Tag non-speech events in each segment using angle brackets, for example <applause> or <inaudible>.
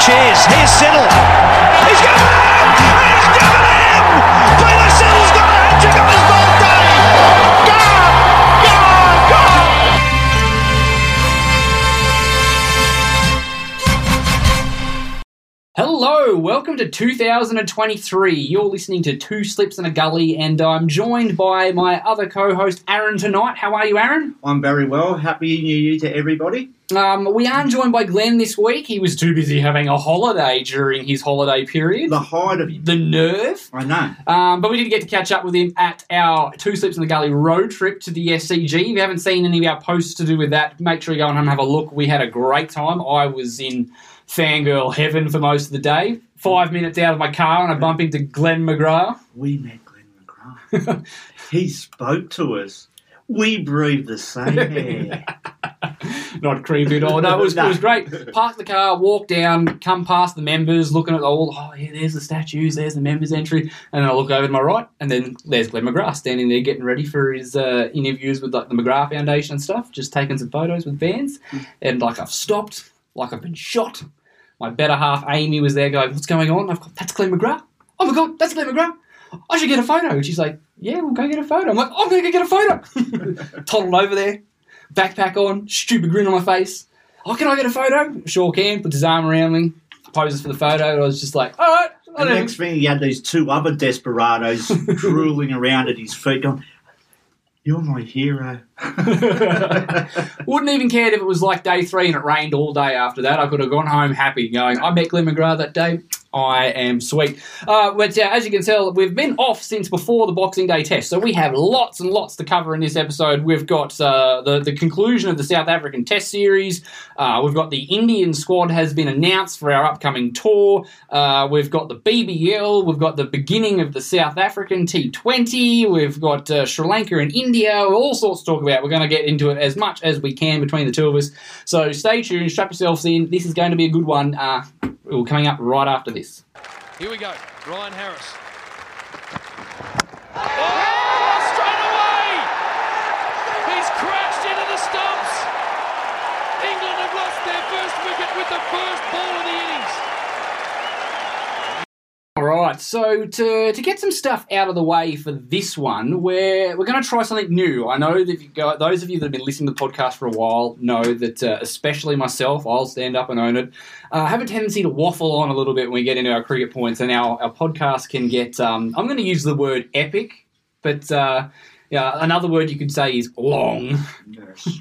cheers. Here's Siddle. He's got it! He's given it in! Taylor Siddle's got a hat-trick on his birthday! Gone! Gone! Gone! Hello, welcome to 2023. You're listening to Two Slips and a Gully, and I'm joined by my other co-host Aaron tonight. How are you, Aaron? I'm very well. Happy New Year to everybody. Um, we aren't joined by Glenn this week. He was too busy having a holiday during his holiday period. The height of The nerve. I know. Um, but we did get to catch up with him at our Two Slips in the Gully road trip to the SCG. If you haven't seen any of our posts to do with that, make sure you go and have a look. We had a great time. I was in fangirl heaven for most of the day. Five minutes out of my car and I bump into Glenn McGrath. We met Glenn McGrath. he spoke to us. We breathed the same <laughs> air. <laughs> Not creepy at all. No, it was, it was <laughs> great. Park the car, walk down, come past the members, looking at all. Oh, yeah, there's the statues, there's the members' entry, and then I look over to my right, and then there's Glenn McGrath standing there getting ready for his uh, interviews with like the McGrath Foundation and stuff, just taking some photos with fans. And like I've stopped, like I've been shot. My better half, Amy, was there going, "What's going on?" I've got that's Glenn McGrath. Oh my god, that's Glenn McGrath. I should get a photo. And she's like, "Yeah, we'll go get a photo." I'm like, "I'm gonna go get a photo." <laughs> Toddled over there, backpack on, stupid grin on my face. Oh, can I get a photo? Sure can. Puts his arm around me, poses for the photo. And I was just like, all right. I And next thing, he had these two other desperados <laughs> drooling around at his feet, going, "You're my hero." <laughs> Wouldn't even cared if it was like day three and it rained all day after that. I could have gone home happy, going, I met Glenn McGrath that day. I am sweet. Uh, but uh, as you can tell, we've been off since before the Boxing Day test, so we have lots and lots to cover in this episode. We've got uh, the, the conclusion of the South African Test Series. Uh, we've got the Indian squad has been announced for our upcoming tour. Uh, we've got the BBL. We've got the beginning of the South African T20. We've got uh, Sri Lanka and India. All sorts to talk about. We're going to get into it as much as we can between the two of us. So stay tuned, strap yourselves in. This is going to be a good one. Uh, coming up right after this. Here we go. Ryan Harris. Oh, straight away! He's crashed into the stumps. England have lost their first wicket with the first ball of the innings. Right, so to, to get some stuff out of the way for this one, we're, we're going to try something new. I know that those of you that have been listening to the podcast for a while know that, uh, especially myself, I'll stand up and own it, uh, have a tendency to waffle on a little bit when we get into our cricket points, and our, our podcast can get, um, I'm going to use the word epic, but uh, yeah, another word you could say is long. <laughs>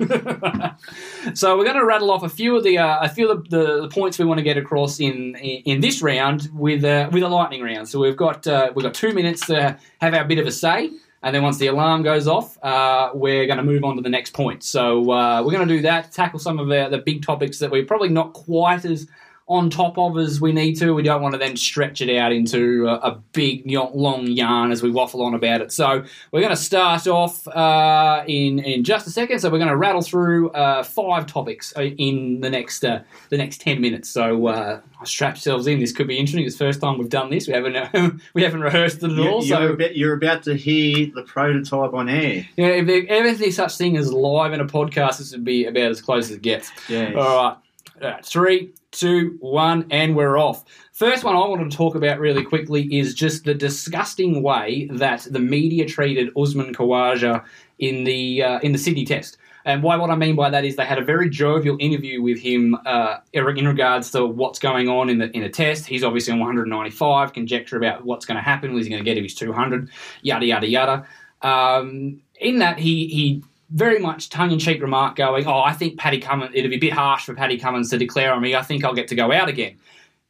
so we're going to rattle off a few of the uh, a few of the, the points we want to get across in in, in this round with uh, with a lightning round. So we've got uh, we've got two minutes to have our bit of a say, and then once the alarm goes off, uh, we're going to move on to the next point. So uh, we're going to do that, tackle some of the, the big topics that we're probably not quite as on top of as we need to. We don't want to then stretch it out into a, a big, long yarn as we waffle on about it. So we're going to start off uh, in in just a second. So we're going to rattle through uh, five topics uh, in the next uh, the next ten minutes. So uh, strap yourselves in. This could be interesting. It's the first time we've done this. We haven't <laughs> we haven't rehearsed it at all. You're, So about, you're about to hear the prototype on air. yeah, if there ever be such thing as live in a podcast, this would be about as close as it gets. Yes. All right. All right. Three, two, one, and we're off. First one I wanted to talk about really quickly is just the disgusting way that the media treated Usman Khawaja in the uh, in the Sydney Test. And why? What I mean by that is they had a very jovial interview with him uh, in regards to what's going on in the in the test. He's obviously on 195. Conjecture about what's going to happen. Was he going to get to his 200? Yada yada yada. Um, in that, he he very much tongue in cheek remark going, "Oh, I think Paddy Cummins. It'd be a bit harsh for Paddy Cummins to declare on me. I think I'll get to go out again."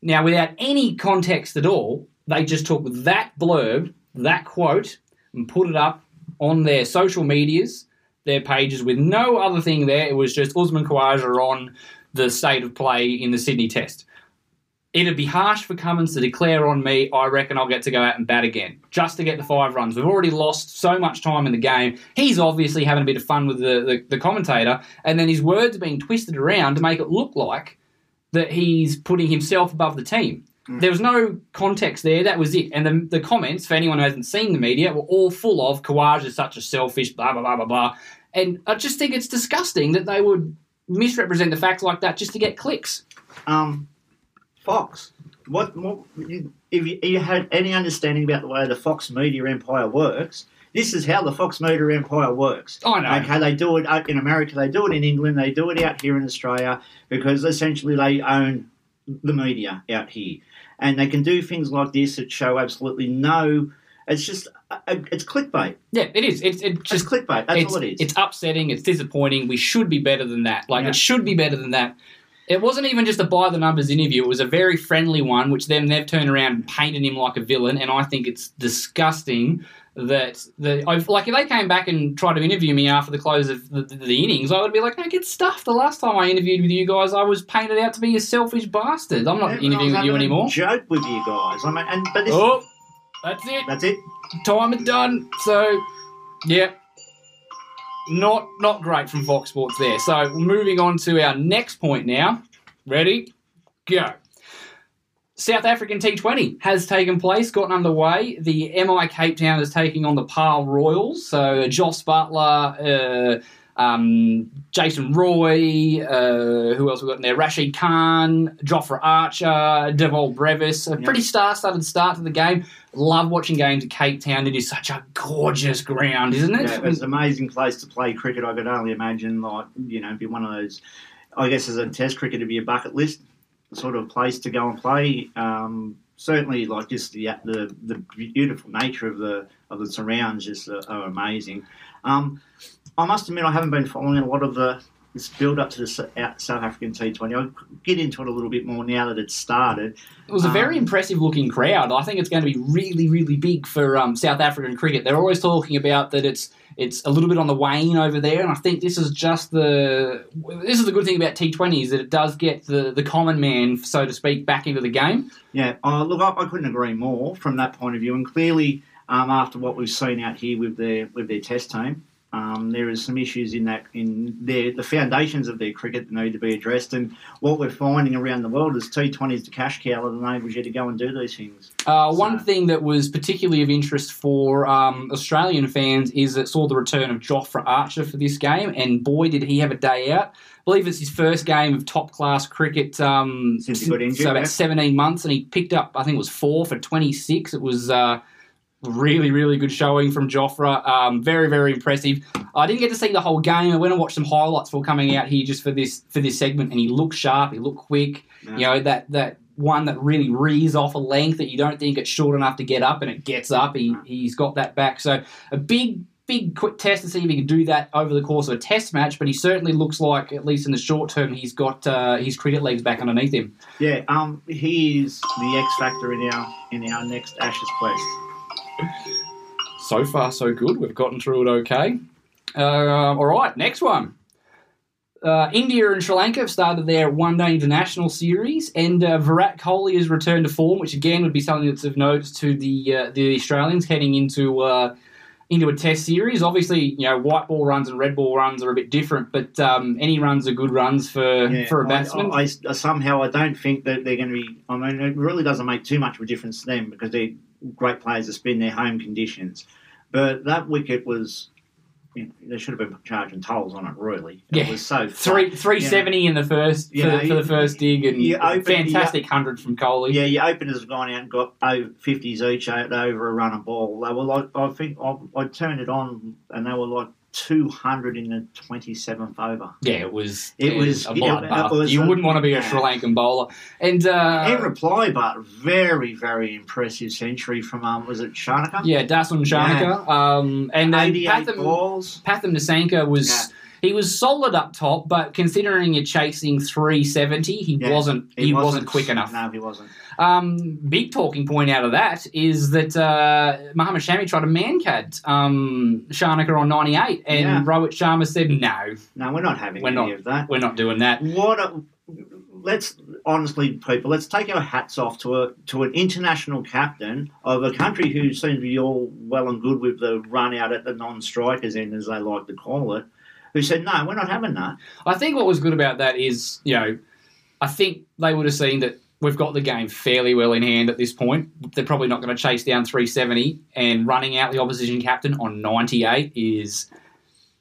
Now, without any context at all, they just took that blurb, that quote, and put it up on their social medias, their pages, with no other thing there. It was just Usman Khawaja on the state of play in the Sydney Test. It'd be harsh for Cummins to declare on me, I reckon I'll get to go out and bat again, just to get the five runs. We've already lost so much time in the game. He's obviously having a bit of fun with the, the, the commentator, and then his words are being twisted around to make it look like that he's putting himself above the team. There was no context there. That was it. And the, the comments, for anyone who hasn't seen the media, were all full of Kawaj is such a selfish, blah, blah, blah, blah, blah. And I just think it's disgusting that they would misrepresent the facts like that just to get clicks. Um, Fox. What, you, if you, you had any understanding about the way the Fox media empire works, this is how the Fox media empire works. I know. Okay, they do it in America, they do it in England, they do it out here in Australia because essentially they own the media out here, and they can do things like this that show absolutely no. It's just uh, it's clickbait. Yeah, it is. It's, it's Just just clickbait. That's it's, all it is. It's upsetting. It's disappointing. We should be better than that. Like Yeah. it should be better than that. It wasn't even just a by the numbers interview. It was a very friendly one, which then they've turned around and painted him like a villain. And I think it's disgusting that the I've, like if they came back and tried to interview me after the close of the, the, the innings, I would be like, "No, get stuffed." The last time I interviewed with you guys, I was painted out to be a selfish bastard. I'm not Yeah, interviewing with you anymore. Joke with you guys. I mean, and but this, Oh, that's it. that's it. time is done. So, yeah, not not great from Fox Sports there. So, moving on to our next point now. Ready? Go. South African T20 has taken place, gotten underway. The MI Cape Town is taking on the Paarl Royals. So, Jos Buttler, uh, um, Jason Roy, uh, who else we got in there? Rashid Khan, Jofra Archer, Dewald Brevis. A pretty star-studded start to the game. Love watching games at Cape Town. It is such a gorgeous ground, isn't it? Yeah, it's an amazing place to play cricket. I could only imagine, like you know, be one of those. I guess as a Test cricket, to be a bucket list sort of place to go and play. Um, certainly, like just the, the the beautiful nature of the of the surrounds just are, are amazing. Um, I must admit, I haven't been following a lot of the this build up to the South African T20. I'll get into it a little bit more now that it's started. It was a very Um, impressive looking crowd. I think it's going to be really, really big for um, South African cricket. They're always talking about that it's it's a little bit on the wane over there, and I think this is just the this is the good thing about T20 is that it does get the the common man, so to speak, back into the game. Yeah, uh, look, I, I couldn't agree more from that point of view. And clearly, um, after what we've seen out here with their with their test team, um, there is some issues in that in their the foundations of their cricket that need to be addressed. And what we're finding around the world is T20 is the cash cow that enables you to go and do these things. Uh, one thing that was particularly of interest for um, Australian fans is it saw the return of Jofra Archer for this game, and boy, did he have a day out. I believe it's his first game of top class cricket um, Since he got injured, so about yeah. 17 months, and he picked up, I think it was four for 26. It was. Uh, Really, really good showing from Jofra. Um, very, very impressive. I didn't get to see the whole game. I went and watched some highlights before coming out here just for this for this segment, and he looked sharp. He looked quick. Yeah. You know that that one that really rears off a length that you don't think it's short enough to get up, and it gets up. He he's got that back. So a big. Big quick test to see if he can do that over the course of a test match, but he certainly looks like, at least in the short term, he's got uh, his cricket legs back underneath him. Yeah, um, he is the X factor in our in our next Ashes quest. So far, so good. We've gotten through it okay. Uh, all right, next one. Uh, India and Sri Lanka have started their one day international series, and uh, Virat Kohli has returned to form, which again would be something that's of note to the uh, the Australians heading into uh, into a test series. Obviously, you know, white ball runs and red ball runs are a bit different, but um, any runs are good runs for, Yeah, for a I- batsman. I, I- somehow I don't think that they're going to be. I mean, it really doesn't make too much of a difference to them because they're great players to spin their home conditions. But that wicket was. you know, They should have been charging tolls on it. Really, it Yeah. was so Three flat. three seventy in the first for, know, for the first dig, and you open- fantastic hundred from Kohli. Yeah, your openers have gone out and got over fifties each out over a run of ball. They were like, I think I, I turned it on and they were like two hundred in the twenty seventh over. Yeah, it was. It yeah, was- a bloodbath. was you a- wouldn't want to be a. Sri Lankan bowler. And uh, In reply, but very very impressive century from um was it Shanaka? yeah, Dasun Shanaka. Um, and then Pathum, balls. Pathum Nissanka was. Yeah. He was solid up top, but considering you're chasing 370, he Yeah, wasn't. He, wasn't, quick enough. No, he wasn't. Um, big talking point out of that is that uh, Muhammad Shami tried to mankad um, Shanaka on 98, and Yeah. Rohit Sharma said, "No, No, we're not having We're any not. of that. we're not doing that." What a let's honestly, people, let's take our hats off to a to an international captain of a country who seems to be all well and good with the run out at the non-strikers end, as they like to call it. Who said no, we're not having that. I think what was good about that is, you know, I think they would have seen that we've got the game fairly well in hand at this point. They're probably not going to chase down 370, and running out the opposition captain on 98 is,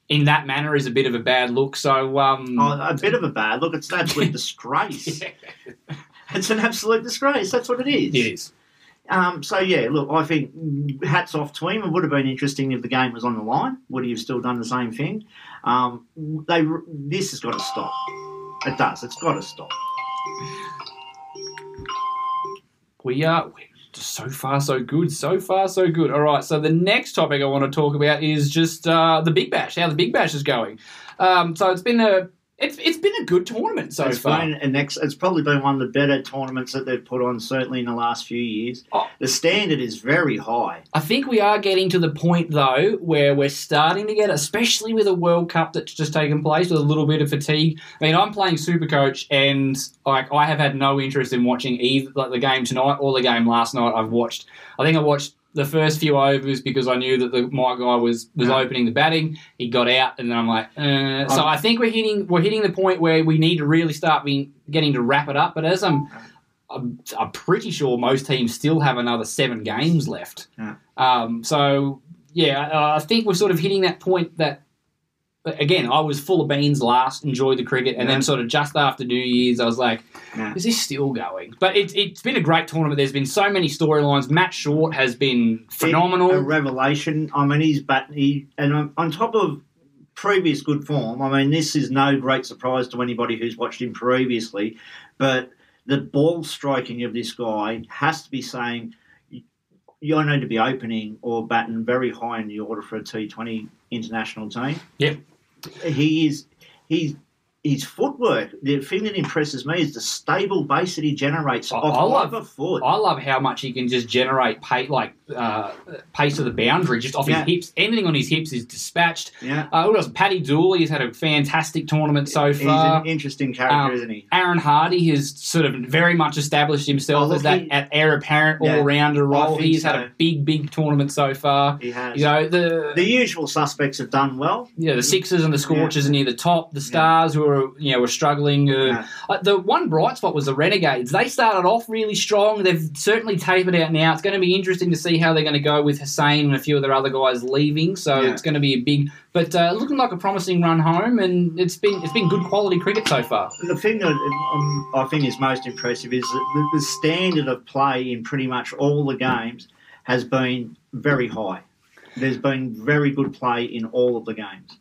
in that manner, is a bit of a bad look. So, um, Oh, a bit of a bad look. It's an absolute <laughs> disgrace. It's an absolute disgrace. That's what it is. it is. Um, so yeah, look, I think hats off to him. It would have been interesting if the game was on the line. Would he have still done the same thing? Um, they this has got to stop. It does. It's got to stop. We are so far so good, so far so good. All right, so the next topic I want to talk about is just uh, the Big Bash, how the Big Bash is going. Um, so it's been a it's, it's been a good tournament so it's far. been an ex- It's probably been one of the better tournaments that they've put on. Certainly in the last few years, Oh. the standard is very high. I think we are getting to the point though where we're starting to get, especially with a World Cup that's just taken place, with a little bit of fatigue. I mean, I'm playing Supercoach, and like I have had no interest in watching either like the game tonight or the game last night. I've watched. I think I watched the first few overs because I knew that the, my guy was was Yeah. opening the batting. He got out, and then I'm like, uh, so I think we're hitting we're hitting the point where we need to really start being getting to wrap it up. But as I'm I'm, I'm pretty sure most teams still have another seven games left. Yeah. Um, so yeah, I think we're sort of hitting that point that. Again, I was full of beans last, enjoyed the cricket, and Yeah. then sort of just after New Year's, I was like, Yeah. "Is this still going?" But it's it's been a great tournament. There's been so many storylines. Matt Short has been phenomenal. A revelation. I mean, he's bat. He and on, on top of previous good form. I mean, this is no great surprise to anybody who's watched him previously, but the ball striking of this guy has to be saying you need to be opening or batting very high in the order for a T20 international team. Yep. He is. He's. His footwork, the thing that impresses me is the stable base that he generates I- off I love- either foot. I love how much he can just generate pace, like uh, pace to the boundary, just off Yeah. his hips. Anything on his hips is dispatched. yeah. Uh, who else? Paddy Dooley has had a fantastic tournament so He's far. an interesting character, Um, isn't he? Aaron Hardy has sort of very much established himself Oh, as that he- at heir apparent Yeah, all rounder role. He's had a big, big tournament so far. He has. You know the the usual suspects have done well. yeah, the Sixers and the Scorchers are near the top. The Stars, who are you know were struggling. Uh, Yeah. uh, the one bright spot was the Renegades. They started off really strong. They've certainly tapered out now. It's going to be interesting to see how they're going to go with Hussein and a few of their other guys leaving. So Yeah. it's going to be a big, but uh, looking like a promising run home. And it's been it's been good quality cricket so far. The thing that um, I think is most impressive is that the standard of play in pretty much all the games has been very high. There's been very good play in all of the games.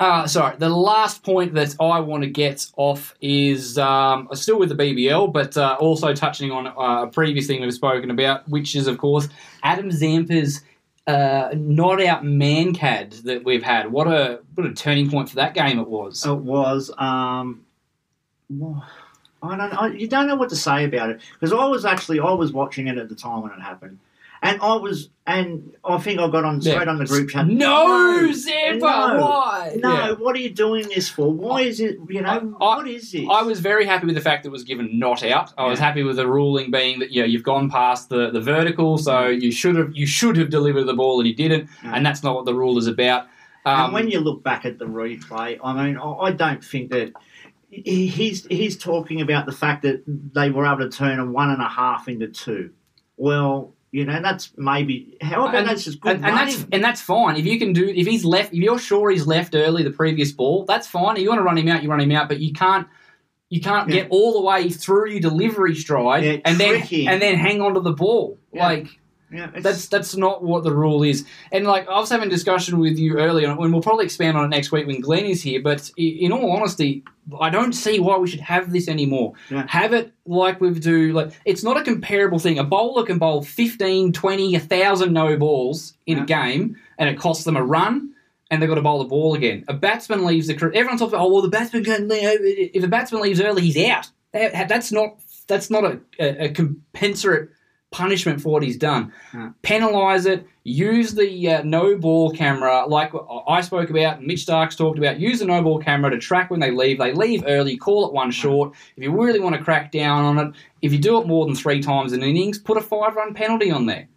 Uh, sorry, the last point that I want to get off is um, still with the BBL, but uh, also touching on uh, a previous thing we've spoken about, which is, of course, Adam Zampa's uh, not out mankad that we've had. What a what a turning point for that game it was. It was. Um, I don't. I, you don't know what to say about it because I was actually I was watching it at the time when it happened, And I was, and I think I got on straight Yeah. on the group chat. No, Zampa, no, why? No, Yeah. what are you doing this for? Why is it? You know, I- what is this? I was very happy with the fact that it was given not out. I was happy with the ruling being that you know, you've gone past the, the vertical, so you should have you should have delivered the ball and you didn't, Yeah. and that's not what the rule is about. Um, and when you look back at the replay, I mean, I I don't think that he's he's talking about the fact that they were able to turn a one and a half into two. Well, you know, that's maybe how about and, that's just good and, and that's and that's fine. If you can do if he's left if you're sure he's left early the previous ball that's fine. If you want to run him out you run him out but you can't you can't Yeah. get all the way through your delivery stride Yeah, and then and then hang on to the ball. Yeah. like yeah, That's that's not what the rule is. And like I was having a discussion with you earlier, and we'll probably expand on it next week when Glenn is here. But in all honesty, I don't see why we should have this anymore. Yeah. Have it like we do. Like it's not a comparable thing. A bowler can bowl 15, 20, 1,000 no balls in a game, and it costs them a run. And they've got to bowl the ball again. A batsman leaves the. Everyone talks about, oh well, the batsman can. If a batsman leaves early, he's out. That- That's not. That's not a, a, a compensate punishment for what he's done. Penalise it. Use the uh, no ball camera, like I spoke about, Mitch Starc's talked about. Use the no ball camera to track when they leave. They leave early. Call it one short. If you really want to crack down on it, if you do it more than three times in an innings, put a five run penalty on there.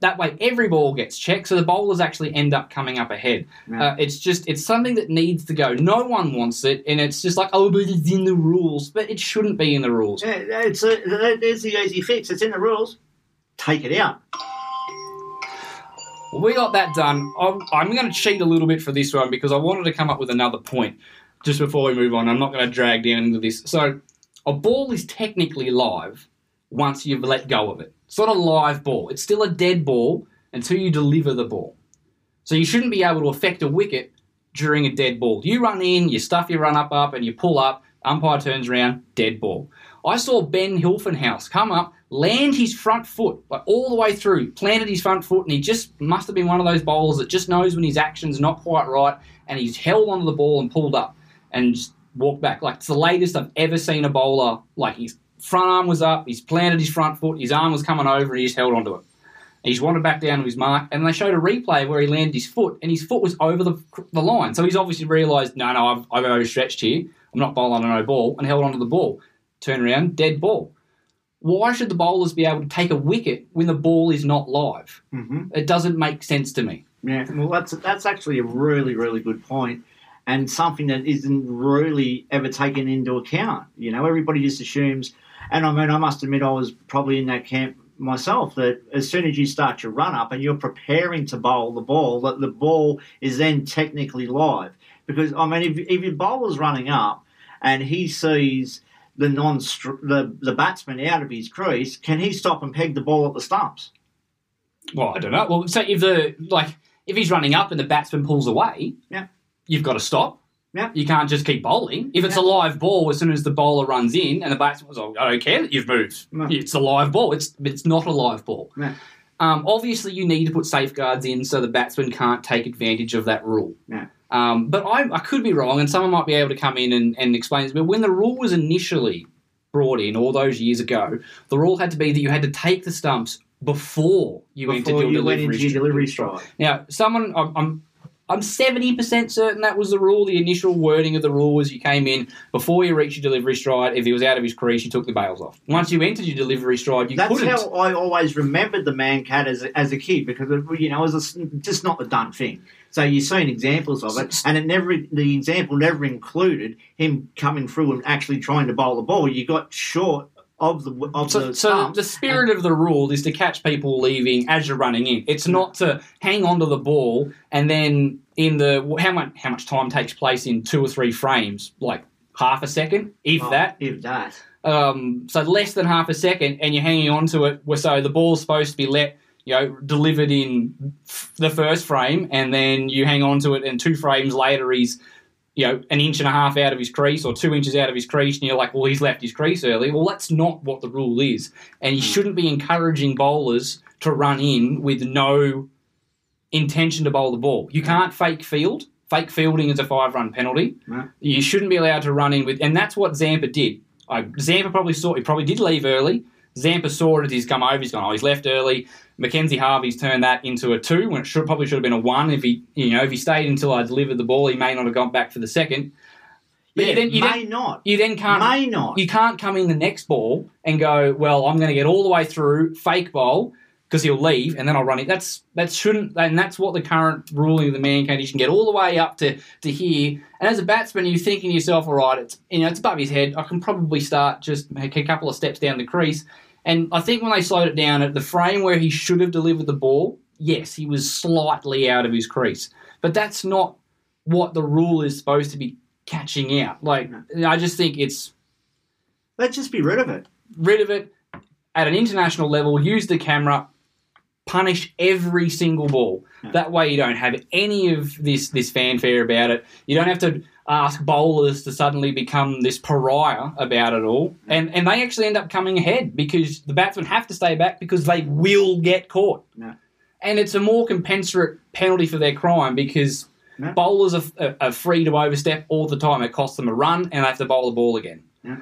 That way, every ball gets checked, so the bowlers actually end up coming up ahead. Uh, it's just it's something that needs to go. No one wants it, and it's just like oh, but it's in the rules, but it shouldn't be in the rules. Yeah, it's a, there's the easy fix. It's in the rules. Take it out. Well, we got that done. I'm, I'm going to cheat a little bit for this one because I wanted to come up with another point just before we move on. I'm not going to drag down into this. So, a ball is technically live once you've let go of it. It's not a live ball. It's still a dead ball until you deliver the ball. So you shouldn't be able to affect a wicket during a dead ball. You run in, you stuff your run up up, and you pull up. Umpire turns around, dead ball. I saw Ben Hilfenhaus come up, land his front foot like all the way through, planted his front foot, and he just must have been one of those bowlers that just knows when his action's not quite right, and he's held onto the ball and pulled up and just walked back. Like it's the latest I've ever seen a bowler. Like his front arm was up, he's planted his front foot, his arm was coming over, and he just held onto it. He's wandered back down to his mark, and they showed a replay where he landed his foot, and his foot was over the, the line. So he's obviously realised, no, no, I've, I've overstretched here. I'm not bowling a no ball, and held onto the ball. Turn around, dead ball. Why should the bowlers be able to take a wicket when the ball is not live? Mm-hmm. It doesn't make sense to me. Yeah, well, that's that's actually a really, really good point, and something that isn't really ever taken into account. You know, everybody just assumes, and I mean, I must admit, I was probably in that camp myself. That as soon as you start your run up and you're preparing to bowl the ball, that the ball is then technically live. Because I mean, if if your bowler's running up and he sees the non the the batsman out of his crease, can he stop and peg the ball at the stumps? Well, I don't know. Well, so if the like if he's running up and the batsman pulls away, Yeah. you've got to stop. Yeah. You can't just keep bowling. If it's a live ball, as soon as the bowler runs in and the batsman was, oh, I don't care that you've moved. No. It's a live ball. It's it's not a live ball. Yeah. Um, obviously, you need to put safeguards in so the batsman can't take advantage of that rule. Yeah. Um, but I, I could be wrong, and someone might be able to come in and, and explain this. But when the rule was initially brought in all those years ago, the rule had to be that you had to take the stumps before you Before your you went delivery into your delivery stride. Now, someone, I'm, I'm, I'm 70% certain that was the rule. The initial wording of the rule was you came in before you reached your delivery stride. If he was out of his crease, you took the bails off. Once you entered your delivery stride, you That's couldn't. how I always remembered the mankad as a, as a kid because it, you know it was a, just not the done thing. So you've seen examples of it, and it never the example never included him coming through and actually trying to bowl the ball. You got short of the of So, the so stumps, the spirit of the rule is to catch people leaving as you're running in. It's not to hang onto the ball and then in the how much how much time takes place in two or three frames, like half a second, if Oh, that. if that. um, so less than half a second, and you're hanging on to it. So the ball's supposed to be let, you know, delivered in f- the first frame, and then you hang on to it, and two frames later, he's, you know, an inch and a half out of his crease or two inches out of his crease, and you're like, well, he's left his crease early. Well, that's not what the rule is, and you hmm. shouldn't be encouraging bowlers to run in with no intention to bowl the ball. You hmm. can't fake field. Fake fielding is a five run penalty. Right. You shouldn't be allowed to run in with, and that's what Zampa did. I, Zampa probably saw he probably did leave early. Zampa saw it as he's come over. He's gone, oh, he's left early. Mackenzie Harvey's turned that into a two when it should probably should have been a one. If he, you know, if he stayed until I delivered the ball, he may not have gone back for the second. But Yeah, you then, you may then, not. You then can't. May not. You can't come in the next ball and go, well, I'm going to get all the way through fake bowl because he'll leave and then I'll run it. That's that shouldn't, and that's what the current ruling of the mankad. You can get all the way up to to here, and as a batsman, you're thinking to yourself, all right, it's you know it's above his head. I can probably start just a couple of steps down the crease. And I think when they slowed it down at the frame where he should have delivered the ball, yes, he was slightly out of his crease, but that's not what the rule is supposed to be catching out. Like I just think it's Let's just be rid of it. rid of it at an international level, use the camera, punish every single ball. That way you don't have any of this this fanfare about it. You don't have to ask bowlers to suddenly become this pariah about it all. And and they actually end up coming ahead because the batsmen have to stay back because they will get caught. No. And it's a more compensate penalty for their crime because bowlers are, are, are free to overstep all the time. It costs them a run and they have to bowl the ball again Yeah.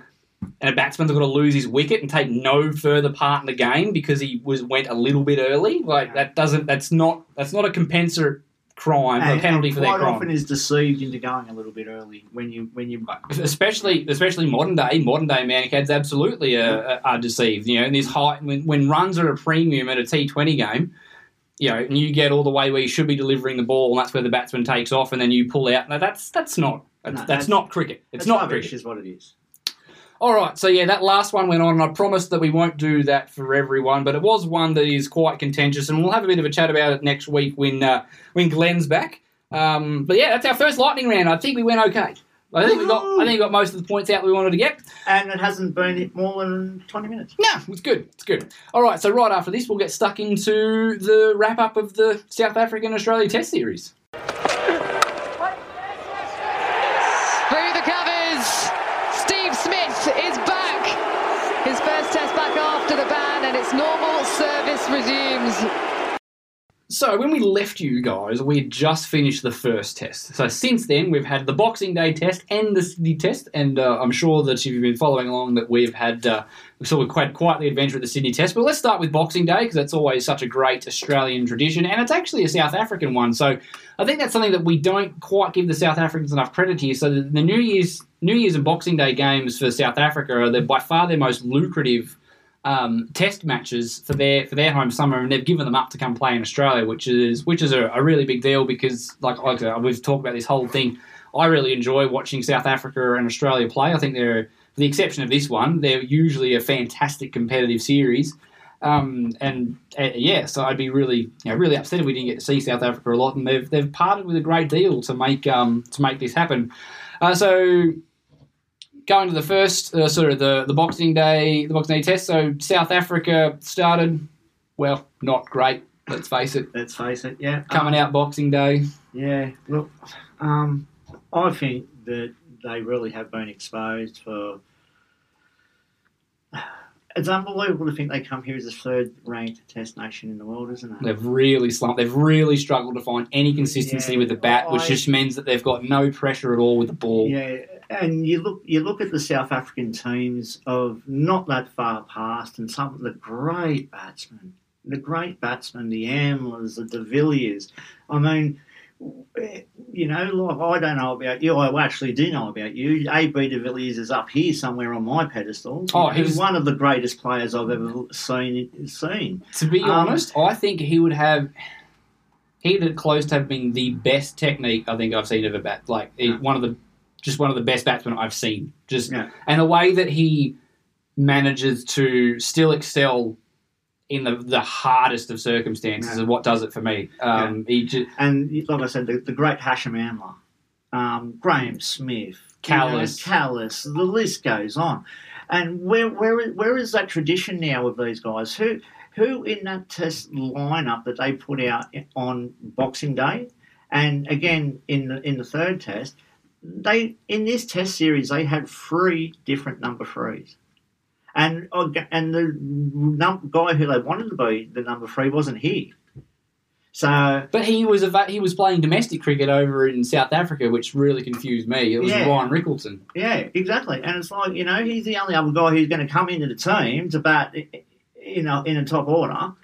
And a batsman's got to lose his wicket and take no further part in the game because he was went a little bit early. Like that doesn't. That's not. That's not a compensate crime, a And- penalty for their quite often is deceived into going a little bit early when you when you especially, especially modern day, modern day mankads absolutely are, are deceived. You know, and this high when, when runs are a premium at a T Twenty game. You know, and you get all the way where you should be delivering the ball, and that's where the batsman takes off, and then you pull out. No, that's that's not that's, No, that's, that's- not cricket. It's that's not rubbish, cricket. is what it is. All right, so yeah, that last one went on, and I promised that we won't do that for everyone, but it was one that is quite contentious, and we'll have a bit of a chat about it next week when uh, when Glenn's back. Um, but yeah, that's our first lightning round. I think we went okay. I think we got I think we got most of the points out we wanted to get. And it hasn't been more than twenty minutes. No, it's good. It's good. All right, so right after this, we'll get stuck into the wrap up of the South African Australia Test series. Through the covers, Steve Smith is back. His first test back after the ban, and its normal service resumes. So when we left you guys, we had just finished the first test. So since then, we've had the Boxing Day test and the Sydney test, and uh, I'm sure that if you've been following along, that we've had uh, of quite quite the adventure at the Sydney test. But let's start with Boxing Day because that's always such a great Australian tradition, and it's actually a South African one. So I think that's something that we don't quite give the South Africans enough credit here. So the, New Year's New Year's and Boxing Day games for South Africa they're by far their most lucrative um, test matches for their for their home summer, and they've given them up to come play in Australia, which is which is a, a really big deal because, like, like said, we've talked about this whole thing. I really enjoy watching South Africa and Australia play. I think they're, with the exception of this one, they're usually a fantastic competitive series. Um, and uh, yeah, so I'd be really, you know, really upset if we didn't get to see South Africa a lot, and they've they've parted with a great deal to make um, to make this happen. Uh, so going to the first uh, sort of the, the Boxing Day the Boxing Day test. So South Africa started well, not great. Let's face it. Let's face it. Yeah, Coming out Boxing Day, Yeah, look, um, I think that they really have been exposed for. It's unbelievable to think they come here as the third ranked test nation in the world, isn't it? they've really slumped. They've really struggled to find any consistency Yeah, with the bat, which I- just means that they've got no pressure at all with the ball. Yeah, and you look you look at the South African teams of not that far past, and some of the great batsmen, the great batsmen, the Amlas, the De Villiers. I mean, you know, like I don't know about you. I actually do know about you. AB De Villiers is up here somewhere on my pedestal. Oh, he's he's- one of the greatest players I've ever seen. Seen. To be Um, honest, I think he would have. He'd close to having the best technique I think I've seen of a bat. Like he- one of the, just one of the best batsmen I've seen. Just Yeah. and the way that he manages to still excel in the, the hardest of circumstances Yeah. is what does it for me. Um, He just, And like I said, the, the great Hashim Amla, um, Graeme Smith, Kallis. you know, Kallis, the list goes on. And where where is- where is that tradition now with these guys? Who who in that test lineup that they put out on Boxing Day, and again in the in the third test, they in this test series they had three different number threes. And and the num- guy who they wanted to be the number three wasn't here. So But he was a, he was playing domestic cricket over in South Africa, which really confused me. It was Yeah. Ryan Rickelton. Yeah, exactly. And it's like, you know, he's the only other guy who's going to come into the team to bat, you know, in a top order.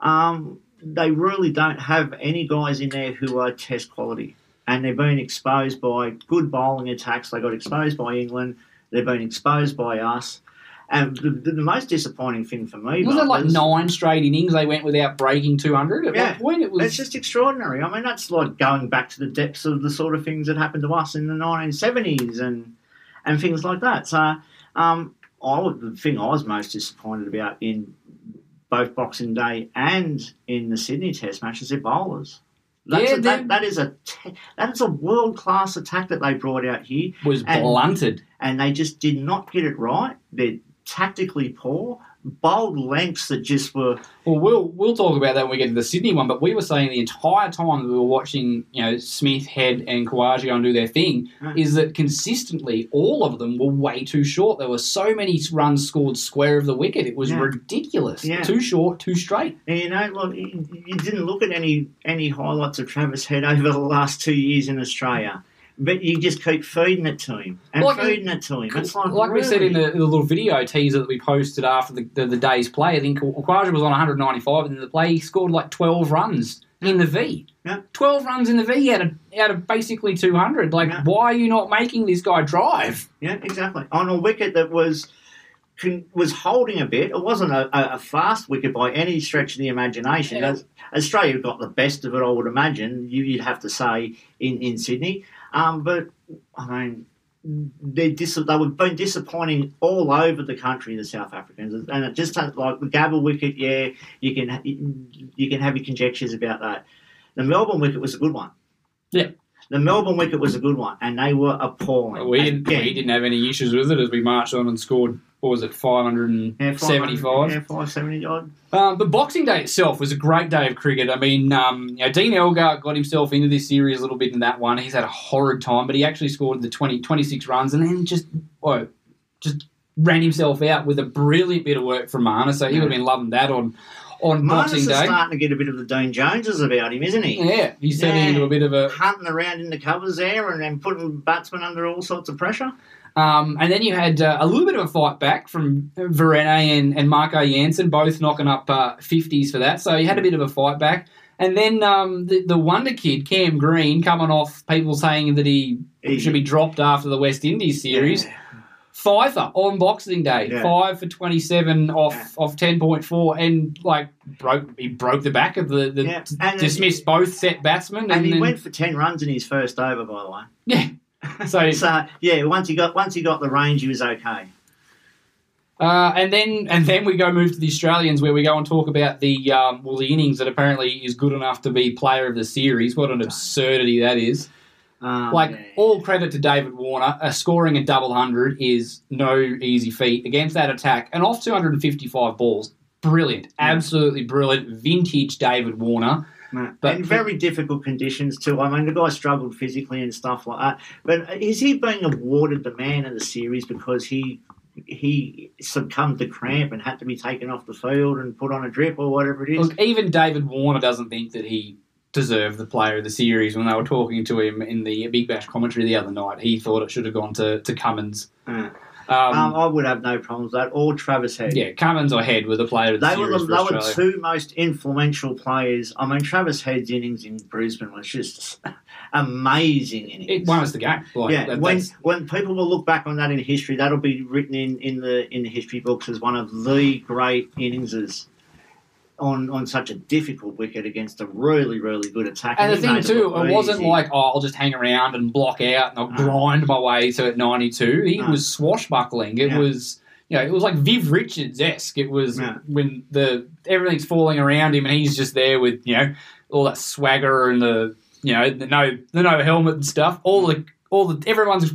Um, they really don't have any guys in there who are test quality. And they've been exposed by good bowling attacks. They got exposed by England. They've been exposed by us. And the, the, the most disappointing thing for me Was it like was- nine straight innings they went without breaking 200? At Yeah. point it was. It's just extraordinary. I mean, that's like going back to the depths of the sort of things that happened to us in the 1970s and and things like that. So, um, I the thing I was most disappointed about in both Boxing Day and in the Sydney Test match is their bowlers. That's Yeah, a, that, that is a te- that is a world class attack that they brought out here, was and- blunted. and they just did not get it right. They're tactically poor, bowled lengths that just were Well, we'll we'll talk about that when we get to the Sydney one. But we were saying the entire time that we were watching, you know, Smith, Head, and Khawaja go and do their thing, Mm. is that consistently all of them were way too short. There were so many runs scored square of the wicket. It was Yeah. ridiculous. Yeah. Too short, too straight. And you know, look, you you didn't look at any any highlights of Travis Head over the last two years in Australia, but you just keep feeding it to him and Like- feeding it to him. It's like, Like we said in really? the, the little video teaser that we posted after the, the, the day's play, I think Khawaja was on 195, and in the play he scored like 12 runs in the V. Yeah. 12 runs in the V out of, out of basically 200. Like, Yeah. why are you not making this guy drive? yeah, exactly on a wicket that was was holding a bit. It wasn't a, a, fast wicket by any stretch of the imagination. Yeah. Australia got the best of it, I would imagine. You, you'd have to say in in Sydney, um, but I mean. They're dis- they were been disappointing all over the country, the South Africans, and it just like the Gabba wicket. Yeah, you can you can have your conjectures about that. The Melbourne wicket was a good one. Yeah. the Melbourne wicket was a good one, and they were appalling. We didn't, we didn't have any issues with it as we marched on and scored, what was it, yeah, 575? yeah, five seventy odd. Um, but Boxing Day itself was a great day of cricket. I mean, um, you know, Dean Elgar got himself into this series a little bit in that one. He's had a horrid time, but he actually scored the 20, 26 runs and then just, oh, just ran himself out with a brilliant bit of work from Marnus. So he would have been loving that on on Marnus Boxing is Day. starting to get a bit of the Dean Joneses about him, isn't he? Yeah, he's turning Yeah. into a bit of a. Hunting around in the covers there and then putting batsmen under all sorts of pressure. Um, and then you had uh, a little bit of a fight back from Verreynne and, and Marco Jansen, both knocking up uh, 50s for that. So you had a bit of a fight back. And then um, the, the wonder kid, Cam Green, coming off people saying that he He- should be dropped after the West Indies series. Yeah. Fifer on Boxing Day, Yeah. five for 27 off, Yeah. off 10.4, and like broke he broke the back of the, the Yeah, and- dismissed both set batsmen. And he then- went for ten runs in his first over, by the way. yeah. <laughs> So So yeah, once he got once he got the range, he was okay. Uh, and then and then we go move to the Australians where we go and talk about the um, well the innings that apparently is good enough to be player of the series. What an absurdity that is! Um, Like yeah. all credit to David Warner, uh, scoring a double hundred is no easy feat against that attack and off 255 balls. Brilliant, absolutely brilliant, vintage David Warner. But- and very difficult conditions too. I mean, the guy struggled physically and stuff like that. But is he being awarded the man of the series because he he succumbed to cramp and had to be taken off the field and put on a drip or whatever it is? Look, even David Warner doesn't think that he deserved the player of the series when they were talking to him in the Big Bash commentary the other night. He thought it should have gone to, to Cummins. Uh, Um, um, I would have no problems with that. Or Travis Head. Yeah, Cummins or Head were the player of the They were, the, they were two most influential players. I mean, Travis Head's innings in Brisbane was just <laughs> amazing innings. It won us the game. Like, yeah, that- when that's- when people will look back on that in history, that'll be written in, in the in the history books as one of the great inningses on on such a difficult wicket against a really really good attack. and the thing too, look it wasn't easy. like oh, I'll just hang around and block out and I'll No. grind my way to 92. He No. was swashbuckling. It Yeah. was. You know, it was like Viv Richards esque. It was Yeah. when the everything's falling around him and he's just there with you know all that swagger and the you know the no the no helmet and stuff. All the all the everyone's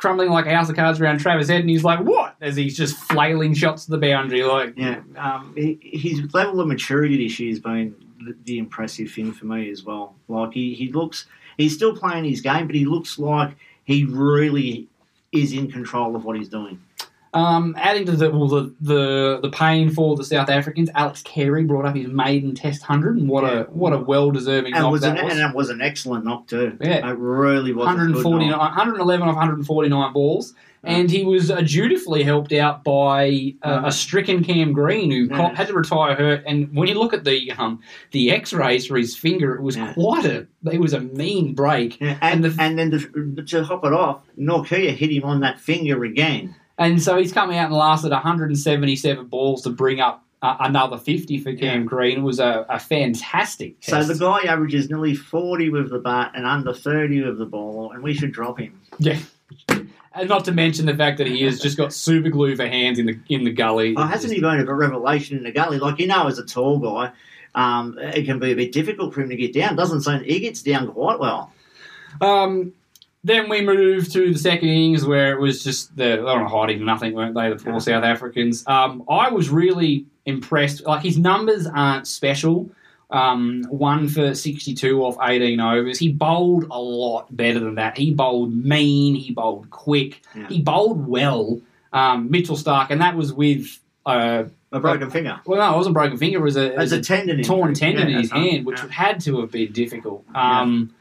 crumbling like a house of cards around Travis Head and he's like what as he's just flailing shots to the boundary like Yeah, um, he, his level of maturity this year has been the, the impressive thing for me as well. Like he, he looks, he's still playing his game, but he looks like he really is in control of what he's doing. Um, adding to the, well, the the the pain for the South Africans, Alex Carey brought up his maiden Test hundred, and what Yeah. a what a well deserving knock was an, that was. and it was an excellent knock too. Yeah. It really was. 149, 111 of 149 balls. And he was uh, dutifully helped out by uh, a stricken Cam Green who Yeah. caught, had to retire hurt. And when you look at the um, the X-rays for his finger, it was Yeah. quite a it was a mean break. Yeah, and, And and, then to, to hop it off, Nortje hit him on that finger again. And so he's come out and lasted 177 balls to bring up uh, another 50 for Cam Yeah. Green. It was a, a fantastic So the guy averages nearly 40 with the bat and under 30 with the ball, and we should drop him. yeah. And not to mention the fact that he has just got super glue for hands in the in the gully. Oh, hasn't he been a revelation in the gully? Like, you know, as a tall guy, um, it can be a bit difficult for him to get down. Doesn't seem he gets down quite well. Um, then we moved to the second innings where it was just the, they were hiding nothing, weren't they? The four South Africans. Um, I was really impressed. Like his numbers aren't special. Um, one for 62 off 18 overs. He bowled a lot better than that. He bowled mean. He bowled quick. Yeah. He bowled well. Um, Mitchell Starc, and that was with. Uh, A broken finger. well, no, it wasn't broken finger. It was a, it was a tendon torn injury. tendon Yeah, in his hand, which Yeah. had to have been difficult. Um,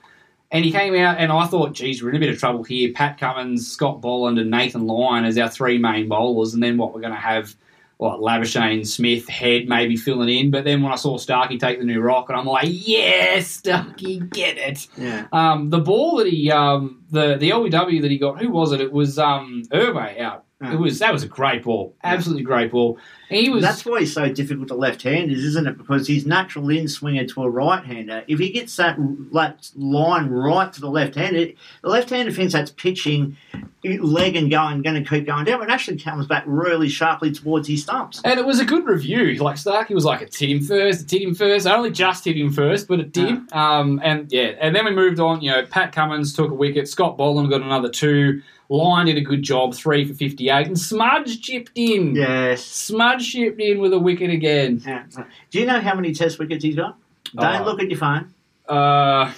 And he came out, and I thought, geez, we're in a bit of trouble here. Pat Cummins, Scott Boland, and Nathan Lyon as our three main bowlers, and then what we're going to have, what Labuschagne, Smith, Head maybe filling in. But then when I saw Starkey take the new rock, and I'm like, yes, Starkey, get it. Yeah. Um, the ball that he, um, the the LBW that he got, who was it? It was um, Erwee out. Yeah. It was that was a great ball, absolutely great ball. He was That's why he's so difficult to left-handers, isn't it? Because he's natural in swinger to a right-hander. If he gets that, that line right to the left-hander, the left-hander thinks that's pitching leg and going, going to keep going down, but it actually comes back really sharply towards his stumps. And it was a good review. Like Starkey was like, it hit him first, it hit him first. I only just hit him first, but it did. Um, and yeah, and then we moved on. You know, Pat Cummins took a wicket. Scott Boland got another two. Lyon did a good job, three for fifty-eight, and Smudge chipped in. Yes. Smudge chipped in with a wicket again. Yeah. Do you know how many Test wickets he's got? Don't Oh. look at your phone. Uh,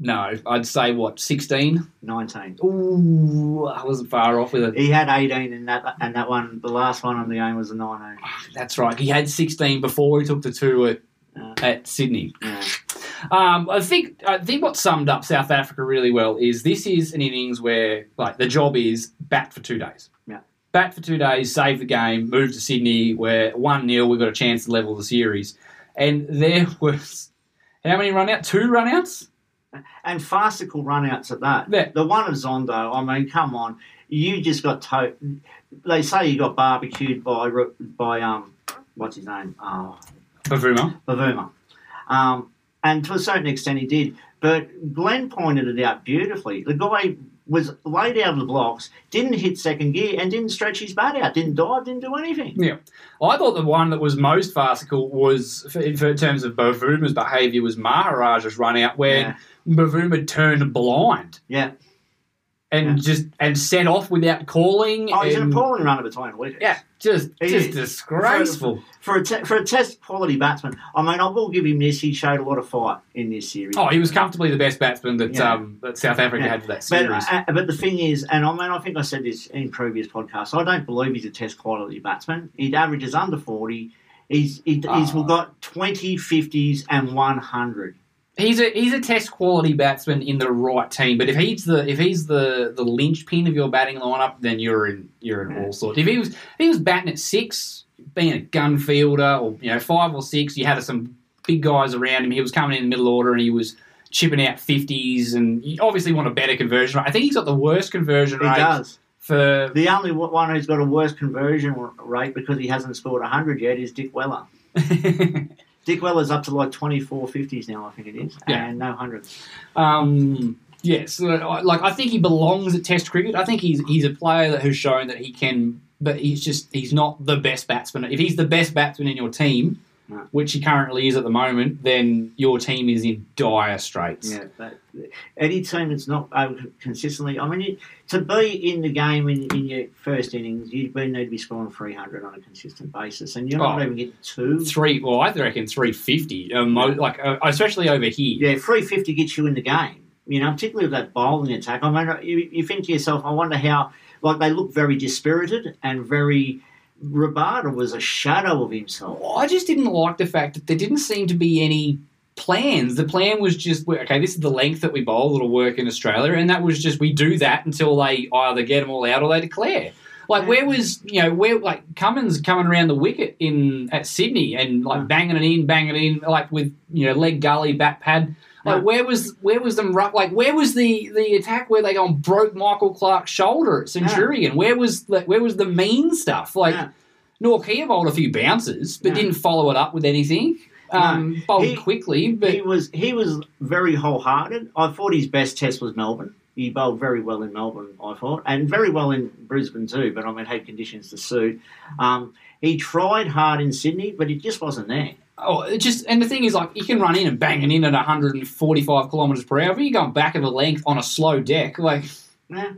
no, I'd say what sixteen. 19. Ooh, I wasn't far off with it. He had 18 in that, and that one, the last one on the game was a 19. That's right. He had sixteen before he took the two at Uh, at Sydney. yeah. Um, I think I think what summed up South Africa really well is this is an innings where like the job is bat for two days. Bat for two days, save the game, move to Sydney where one 0 we've got a chance to level the series. And there <laughs> was how many run out? Two run outs? And farcical runouts at that. Yeah. The one of Zondo, I mean, come on. You just got to. They say you got barbecued by, by um, what's his name? Oh, Bavuma. Bavuma. Um, and to a certain extent he did. But Glenn pointed it out beautifully. The guy was laid out of the blocks, didn't hit second gear, and didn't stretch his bat out, didn't dive, didn't do anything. Yeah. I thought the one that was most farcical was, for, in terms of Bavuma's behaviour, was Maharaj's run out where Yeah. Bavuma turned blind Yeah. And Yeah. just and sent off without calling. Oh, he's an and- appalling runner between wickets. Yeah, just He just is. disgraceful. For a, te- for a test quality batsman, I mean, I will give him this. He showed a lot of fight in this series. Oh, he was comfortably the best batsman that Yeah. um, that South Africa Yeah. had for that But, series. uh, but the thing is, and I mean, I think I said this in previous podcasts. I don't believe he's a test quality batsman. He averages under forty. He's he, he's Oh. got 20, 50s, and one hundred. He's a he's a test quality batsman in the right team. But if he's the if he's the the linchpin of your batting lineup, then you're in you're in all sorts. If he was if he was batting at six, being a gun fielder, or you know five or six, you had some big guys around him. He was coming in the middle order and he was chipping out fifties, and you obviously want a better conversion rate. I think he's got the worst conversion He rate does. for The only one who's got a worse conversion rate because he hasn't scored hundred yet is Dickwella. <laughs> Dickwella's up to like 24 50s now, I think it is, Yeah. and no hundreds. Um, yes, like I think he belongs at Test cricket. I think he's he's a player that has shown that he can, but he's just he's not the best batsman. If he's the best batsman in your team, No. which he currently is at the moment, then your team is in dire straits. Yeah, but any team that's not able to consistently, I mean, you, to be in the game in, in your first innings, you be, need to be scoring 300 on a consistent basis, and you're not Oh. even getting two. Three, well, I reckon three fifty. Um, mo- like uh, especially over here. Yeah, 350 gets you in the game. You know, particularly with that bowling attack. I mean, you, you think to yourself, I wonder how. Like they look very dispirited and very. Rabada was a shadow of himself. I just didn't like the fact that there didn't seem to be any plans. The plan was just okay. This is the length that we bowl that'll work in Australia, and that was just we do that until they either get them all out or they declare. Like where was you know where like Cummins coming around the wicket in at Sydney and like banging it in, banging it in like with you know leg gully bat pad. Like where was where was them like where was the the attack where they go and broke Michael Clarke's shoulder at Centurion? Where was like where was the mean stuff? Like. Nortje bowled a few bounces but didn't follow it up with anything. Um, No. bowled He- quickly, but he was he was very wholehearted. I thought his best test was Melbourne. He bowled very well in Melbourne, I thought, and very well in Brisbane too. But I mean, had conditions to suit. Um, he tried hard in Sydney, but it just wasn't there. Oh, it just and the thing is, like, you can run in and bang it in at 145 kilometers per hour, but you're going back of a length on a slow deck, like, Yeah,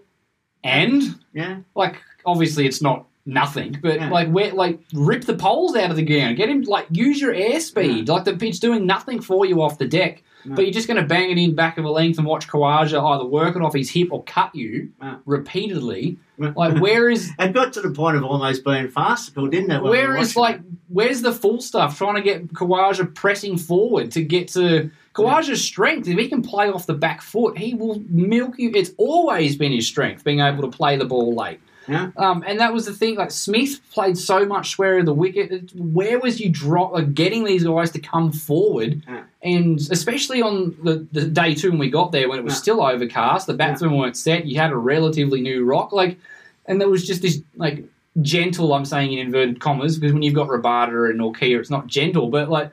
and? Yeah, like, obviously, it's not nothing, but Yeah. like, where like, rip the poles out of the ground, get him, like, use your airspeed, like, the pitch doing nothing for you off the deck. But you're just going to bang it in back of a length and watch Khawaja either work it off his hip or cut you Yeah. repeatedly. Like, where is <laughs> It got to the point of almost being farcical, didn't it? Where is like where's the full stuff trying to get Khawaja pressing forward to get to Khawaja's strength? If he can play off the back foot, he will milk you. It's always been his strength being able to play the ball late. Yeah. Um, and that was the thing. Like Smith played so much square of the wicket. Where was you drop like getting these guys to come forward? Yeah. And especially on the, the day two when we got there, when it was Yeah. still overcast, the batsmen weren't set. You had a relatively new rock, like, and there was just this like gentle. I'm saying in inverted commas because when you've got Rabada and Nortje, it's not gentle, but like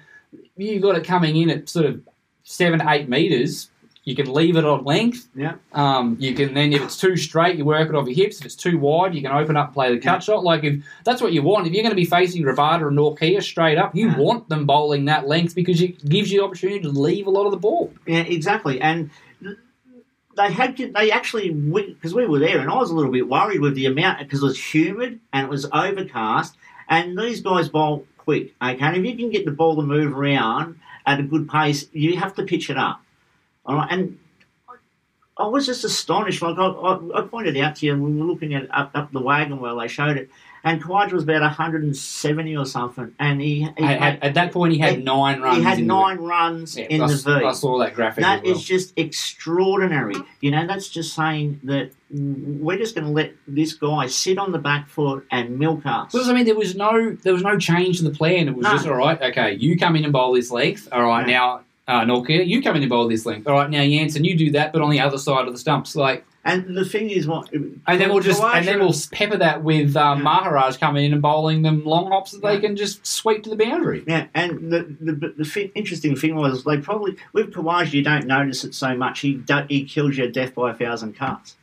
you got it coming in at sort of seven, eight meters. You can leave it on length. Yeah. Um, you can then, if it's too straight, you work it off your hips. If it's too wide, you can open up and play the cut shot. Like if that's what you want, if you're going to be facing Rabada and Nortje straight up, you Yeah. want them bowling that length because it gives you the opportunity to leave a lot of the ball. Yeah, exactly. And they had they actually because we were there, and I was a little bit worried with the amount because it was humid and it was overcast, and these guys bowl quick. Okay, and if you can get the ball to move around at a good pace, you have to pitch it up. Right, and. I was just astonished. Like I, I, I pointed out to you, when we were looking at up, up the wagon where they showed it, and Khawaja was about 170 or something, and he, he At, at, at that point, he had nine runs. he had in the- nine runs Yeah, in I, the V. I saw that graphic. That well. is just extraordinary. You know, that's just saying that we're just going to let this guy sit on the back foot and milk us. Because I mean, there was no there was no change to the plan. It was No. just all right. Okay, you come in and bowl this length. All right, now uh, Nortje, you come in and bowl this length. All right, now Jansen, you do that, but on the other side of the stumps. Like, And the thing is, what? and then we'll just and then we'll pepper that with um, Yeah. Maharaj coming in and bowling them long hops that they can just sweep to the boundary. Yeah, and the the, the interesting thing was they probably with Khawaja you don't notice it so much. He he kills you death by a thousand cuts.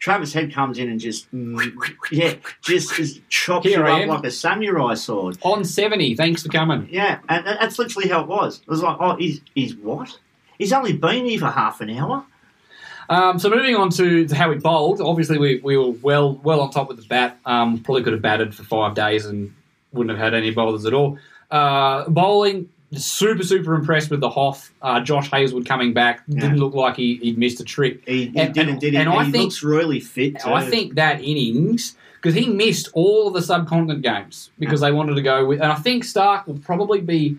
Travis Head comes in and just <laughs> yeah, just, just chops Here you I up am. like a samurai sword. On seventy, thanks for coming. Yeah, and that- that's literally how it was. It was like, oh, he's he's what? He's only been here for half an hour. Um, so moving on to, to how we bowled. Obviously, we, we were well well on top with the bat. Um, probably could have batted for five days and wouldn't have had any bowlers at all. Uh, bowling, super super impressed with the Hoff. Uh, Josh Hazlewood coming back didn't look like he, he'd missed a trick. He, he And- didn't, did he? and And I he think- looks really fit. Too. I think that innings because he missed all of the subcontinent games because they wanted to go with, and I think Starc will probably be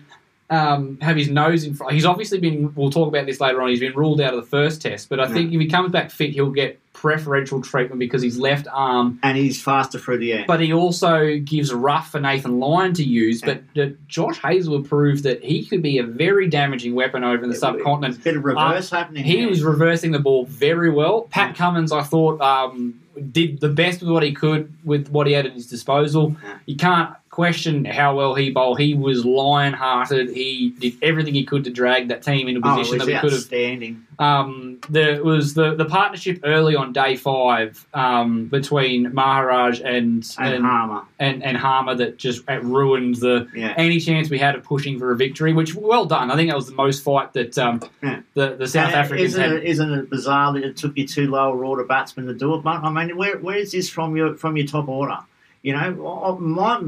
um, have his nose in front. He's obviously been. We'll talk about this later on. He's been ruled out of the first test, but I think if he comes back fit, he'll get preferential treatment because his left arm. and he's faster through the air. But he also gives rough for Nathan Lyon to use. But Josh Hazlewood proved that he could be a very damaging weapon over in the subcontinent. bit of reverse Uh, happening. He there. was reversing the ball very well. Pat Cummins, I thought, um, did the best with what he could with what he had at his disposal. You can't question how well he bowled. He was lion-hearted. He did everything he could to drag that team into a oh, it position was that we could have outstanding. um, there was the, the partnership early on day five um, between Maharaj and And and, Harmer. and, and Harmer that just uh, ruined the Yeah. any chance we had of pushing for a victory. Which well done. I think that was the most fight that um, Yeah. the the South And Africans isn't had. it, isn't it bizarre that it took you two lower order batsmen to do it? But I mean, where where is this from your from your top order? You know, I- my,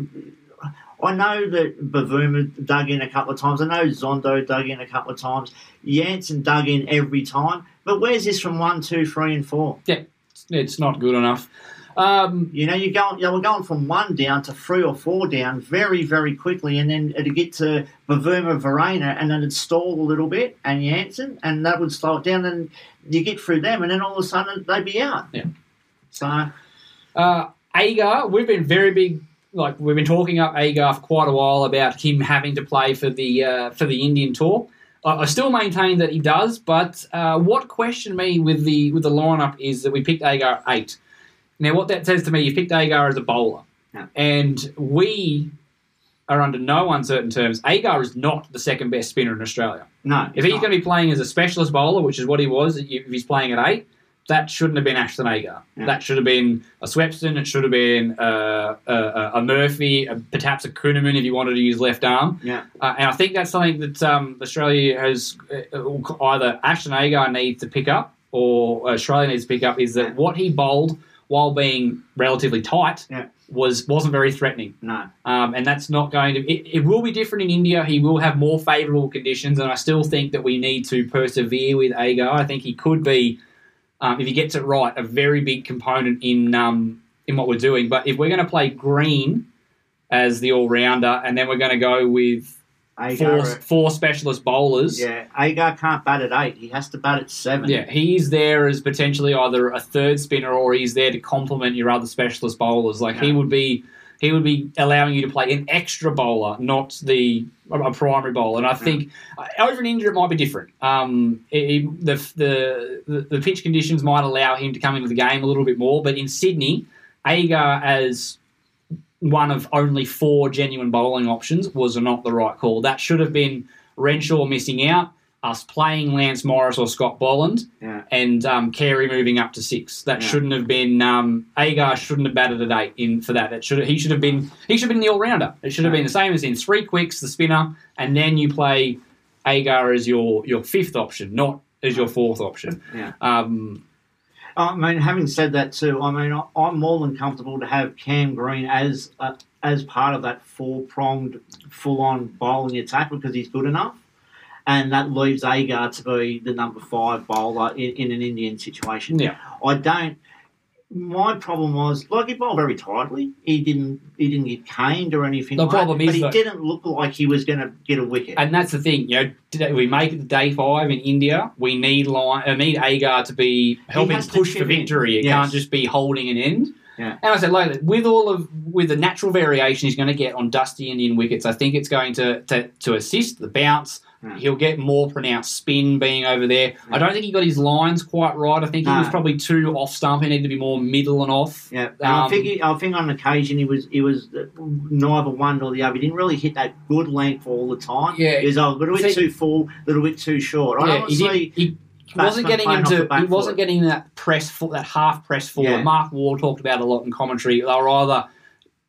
I know that Bavuma dug in a couple of times. I know Zondo dug in a couple of times. Jansen dug in every time. But where's this from one, two, three, and four? Yeah, it's, not good enough. Um, You know, you're going, you know, we're going from one down to three or four down very, very quickly, and then it'd get to Bavuma Verreynne, and then it'd stall a little bit, and Jansen, and that would slow it down, and you get through them, and then all of a sudden they'd be out. Yeah. So, Uh, Agar, we've been very big. Like we've been talking up Agar for quite a while about him having to play for the uh, for the Indian tour. I, I still maintain that he does, but uh, what questioned me with the with the lineup is that we picked Agar at eight. Now, what that says to me, you picked Agar as a bowler, Yeah. and we are under no uncertain terms. Agar is not the second best spinner in Australia. no. If he's going to be playing as a specialist bowler, which is what he was, if he's playing at eight, that shouldn't have been Ashton Agar. Yeah. That should have been a Swepson. It should have been uh, a, a, a Murphy, a, perhaps a Kuhnemann if you wanted to use left arm. Yeah. Uh, and I think that's something that um, Australia has uh, either Ashton Agar needs to pick up or Australia needs to pick up is that Yeah. what he bowled while being relatively tight Yeah. was wasn't very threatening. No. Um, and that's not going to. It, it will be different in India. He will have more favourable conditions, and I still think that we need to persevere with Agar. I think he could be, um, if he gets it right, a very big component in um, in what we're doing. But if we're going to play Green as the all rounder, and then we're going to go with four, Agar, four specialist bowlers, yeah, Agar can't bat at eight. He has to bat at seven. yeah, he's there as potentially either a third spinner or he's there to complement your other specialist bowlers. Like he would be, he would be allowing you to play an extra bowler, not the a, primary bowler. And I think uh, over in India it might be different. Um, it, it- the the the pitch conditions might allow him to come into the game a little bit more. But in Sydney, Agar as one of only four genuine bowling options was not the right call. That should have been Renshaw missing out, us playing Lance Morris or Scott Boland, Yeah. and um, Carey moving up to six. That Yeah. shouldn't have been um, Agar shouldn't have batted at eight in for that. It should he should have been he should have been the all rounder. It should have been the same as in three quicks, the spinner, and then you play Agar as your your fifth option, not as your fourth option. Yeah. Um, I mean, having said that too, I mean, I- I'm more than comfortable to have Cam Green as uh, as part of that four pronged, full on bowling attack because he's good enough, and that leaves Agar to be the number five bowler in, in an Indian situation. Yeah. I don't. My problem was like he bowled very tightly. He didn't. He didn't get caned or anything. The like problem that, is but he that- didn't look like he was going to get a wicket. And that's the thing, you know. Today we make it to day five in India. We need Lyon, uh, need Agar to be helping to push for victory. It Yes. can't just be holding an end. Yeah. And I said, like, with all of with the natural variation he's going to get on dusty Indian wickets, I think it's going to to, to assist the bounce. Yeah. He'll get more pronounced spin being over there. I don't think he got his lines quite right. I think he No. was probably too off stump. He needed to be more middle and off. Yeah, and I Um, think he, I think on occasion he was he was neither one nor the other. He didn't really hit that good length all the time. Yeah. he was a little bit See- too full, a little bit too short. I Yeah, he, honestly, did, he wasn't getting into he wasn't getting that press foot that half press forward. Yeah. Mark Waugh talked about a lot in commentary. They were either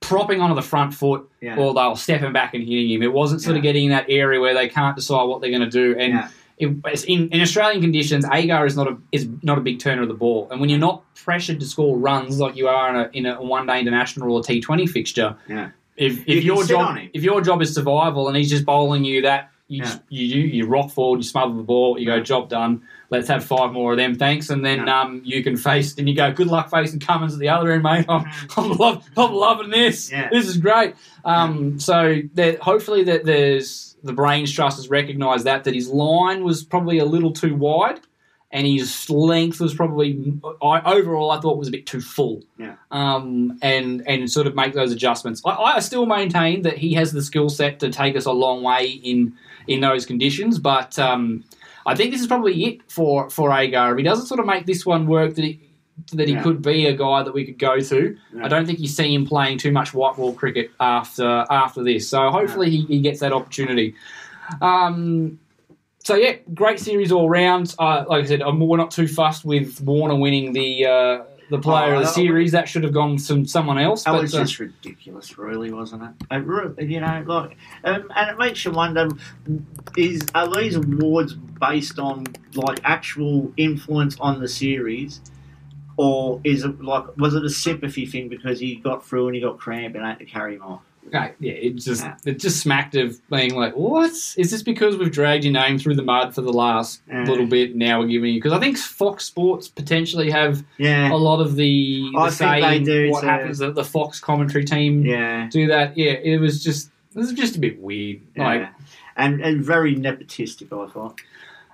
propping onto the front foot Yeah. or they were stepping back and hitting him. It wasn't sort of getting in that area where they can't decide what they're going to do. And Yeah. it, in, in Australian conditions, Agar is not a is not a big turner of the ball. And when you're not pressured to score runs like you are in a, in a one day international or T Twenty fixture, yeah, if, You if can your job if your job is survival and he's just bowling you that you Yeah. you, you you rock forward, you smother the ball, you go job done. Let's have five more of them, thanks, and then Yeah. um, you can face and you go good luck facing Cummins at the other end, mate. I'm, <laughs> I'm, love, I'm loving this. Yeah. This is great. Um, so that hopefully that there's the brains trust has recognised that that his line was probably a little too wide. And his length was probably I, overall. I thought was a bit too full yeah. um, and and sort of make those adjustments. I, I still maintain that he has the skill set to take us a long way in in those conditions, but um, I think this is probably it for for Agar. If he doesn't sort of make this one work, that he that he Yeah. could be a guy that we could go to. Yeah. I don't think you see him playing too much white ball cricket after after this. So hopefully he, he gets that opportunity. Um, so yeah, great series all round. Uh, like I said, I'm, we're not too fussed with Warner winning the uh, the player Oh, of the series. That should have gone to someone else. That but, was uh, just ridiculous, really, wasn't it? it you know, like, um, and it makes you wonder: is are these awards based on like actual influence on the series, or is it like was it a sympathy thing because he got through and he got cramp and I had to carry him off? Okay, yeah, it just it just smacked of being like, what is this? Because we've dragged your name through the mud for the last Yeah. little bit. Now we're giving you because I think Fox Sports potentially have Yeah. a lot of the, the I think they do what too. happens. The, the Fox commentary team Yeah. do that. Yeah, it was just it was just a bit weird. Like yeah. And, and very nepotistic, I thought.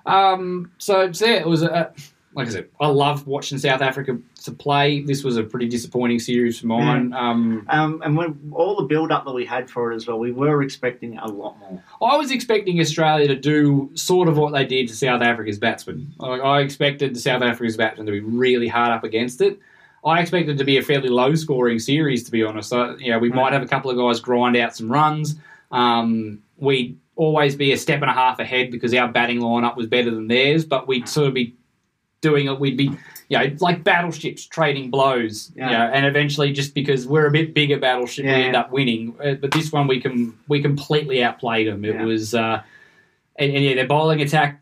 Um, so, so yeah, it was a like I said, I love watching South Africa to play. This was a pretty disappointing series for mine. Um, Um, and when all the build up that we had for it as well, we were expecting a lot more. I was expecting Australia to do sort of what they did to South Africa's batsmen. Like, I expected the South Africa's batsmen to be really hard up against it. I expected it to be a fairly low scoring series, to be honest. So, you know, we might have a couple of guys grind out some runs. Um, we'd always be a step and a half ahead because our batting lineup was better than theirs, but we'd sort of be doing it. We'd be, you know, like battleships trading blows, Yeah. you know, and eventually just because we're a bit bigger battleship, we Yeah. end up winning. Uh, But this one, we can we completely outplayed them. It Yeah. was, uh, and, and yeah, their bowling attack,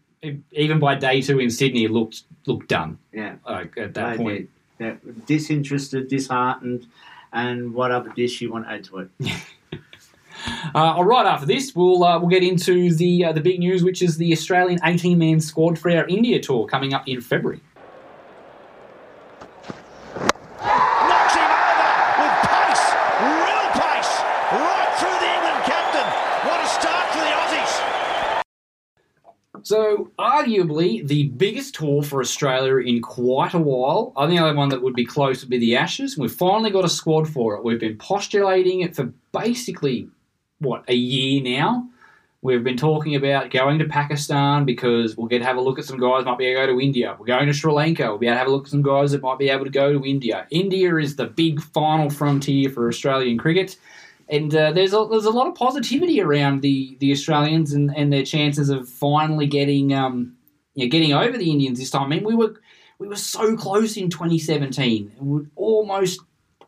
even by day two in Sydney, looked looked done. Yeah. Like at that They point. Yeah. Disinterested, disheartened, and what other dish you want to add to it. <laughs> Uh, all right, after this, we'll uh, we'll get into the uh, the big news, which is the Australian 18 man squad for our India tour coming up in February. Knocks him over with pace, real pace, right through the England captain. What a start for the Aussies. So, arguably the biggest tour for Australia in quite a while. I think the only one that would be close would be the Ashes. We've finally got a squad for it. We've been postulating it for basically, what, a year now. We've been talking about going to Pakistan because we'll get to have a look at some guys might be able to go to India. We're going to Sri Lanka. We'll be able to have a look at some guys that might be able to go to India. India is the big final frontier for Australian cricket. And uh, there's a, there's a lot of positivity around the, the Australians and, and their chances of finally getting um, you know, getting over the Indians this time. I mean, we were we were so close in 2017. We almost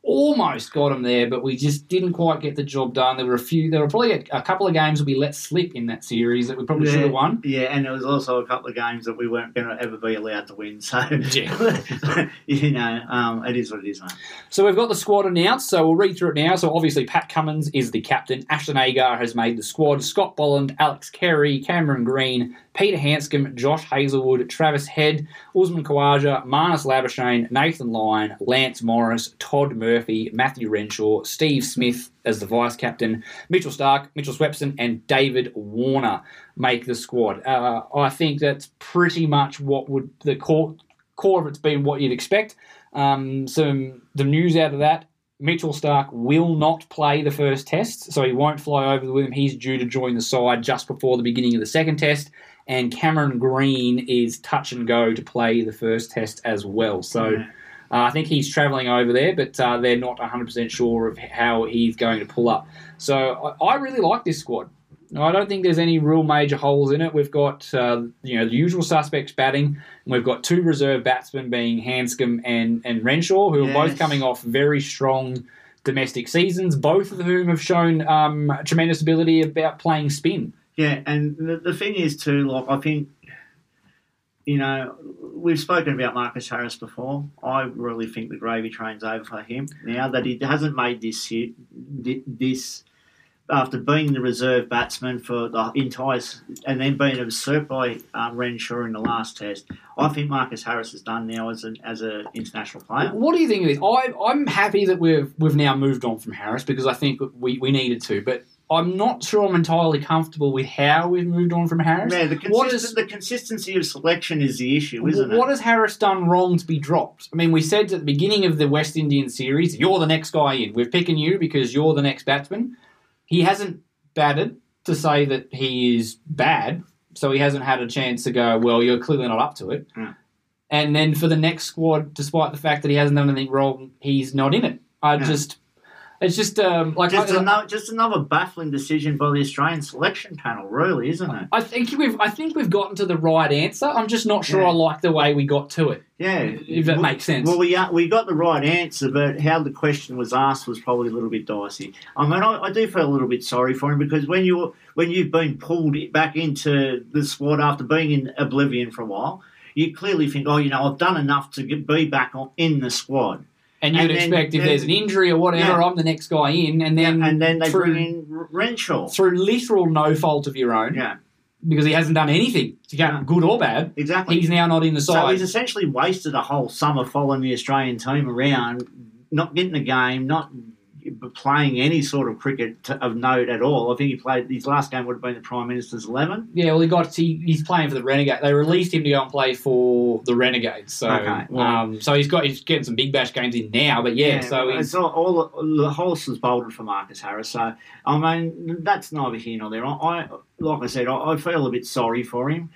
almost got them there, but we just didn't quite get the job done. There were a few. There were probably a, a couple of games that we let slip in that series that we probably should have won. Yeah, and there was also a couple of games that we weren't going to ever be allowed to win. So, Yeah. <laughs> you know, um, it is what it is, mate. So we've got the squad announced, so we'll read through it now. So obviously Pat Cummins is the captain. Ashton Agar has made the squad. Scott Boland, Alex Carey, Cameron Green, Peter Handscomb, Josh Hazlewood, Travis Head, Usman Khawaja, Marnus Labuschagne, Nathan Lyon, Lance Morris, Todd Murphy, Matthew Renshaw, Steve Smith as the vice captain, Mitchell Starc, Mitchell Swepson, and David Warner make the squad. Uh, I think that's pretty much what would the core core of it's been what you'd expect. Um, some the news out of that. Mitchell Starc will not play the first test, so he won't fly over with him. He's due to join the side just before the beginning of the second test. And Cameron Green is touch and go to play the first test as well. So uh, I think he's travelling over there, but uh, they're not 100% sure of how he's going to pull up. So I, I really like this squad. I don't think there's any real major holes in it. We've got uh, you know the usual suspects batting. And we've got two reserve batsmen being Handscomb and and Renshaw, who are both coming off very strong domestic seasons. Both of whom have shown um, tremendous ability about playing spin. Yeah, and the, the thing is too, like I think, you know, we've spoken about Marcus Harris before. I really think the gravy train's over for him now that he hasn't made this hit, this after being the reserve batsman for the entire and then being usurped by um, Renshaw in the last test. I think Marcus Harris is done now as an as an international player. What do you think of this? I, I'm happy that we've we've now moved on from Harris because I think we, we needed to, but I'm not sure I'm entirely comfortable with how we've moved on from Harris. Yeah, the, consist- is the consistency of selection is the issue, isn't what it? What has Harris done wrong to be dropped? I mean, we said at the beginning of the West Indian series, you're the next guy in. We're picking you because you're the next batsman. He hasn't batted to say that he is bad, so he hasn't had a chance to go, well, you're clearly not up to it. Hmm. And then for the next squad, despite the fact that he hasn't done anything wrong, he's not in it. I Yeah. just, it's just um, like just, I, another, just another baffling decision by the Australian selection panel, really, isn't it? I think we've, I think we've gotten to the right answer. I'm just not sure Yeah. I like the way we got to it. Yeah, If that Well- makes sense. Well, we uh, we got the right answer, but how the question was asked was probably a little bit dicey. I mean, I, I do feel a little bit sorry for him because when you when you've been pulled back into the squad after being in oblivion for a while, you clearly think, oh, you know, I've done enough to get, be back on, in the squad. And you'd And then- expect if then- there's an injury or whatever, Yeah. I'm the next guy in, and then and then they through, bring in Renshaw. through literal no fault of your own, Yeah, because he hasn't done anything to get Yeah. good or bad. exactly. He's now not in the so side. he's essentially wasted a whole summer following the Australian team around, not getting a game, not playing any sort of cricket of note at all. I think he played his last game would have been the Prime Minister's eleven. Yeah, well, he got he, he's playing for the Renegade. They released him to go and play for the Renegades. So, Okay, well- um, so he's got he's getting some big bash games in now. But yeah, so it's all, all the, the horse was bolted for Marcus Harris. So I mean, that's neither here nor there. I, I like I said, I, I feel a bit sorry for him.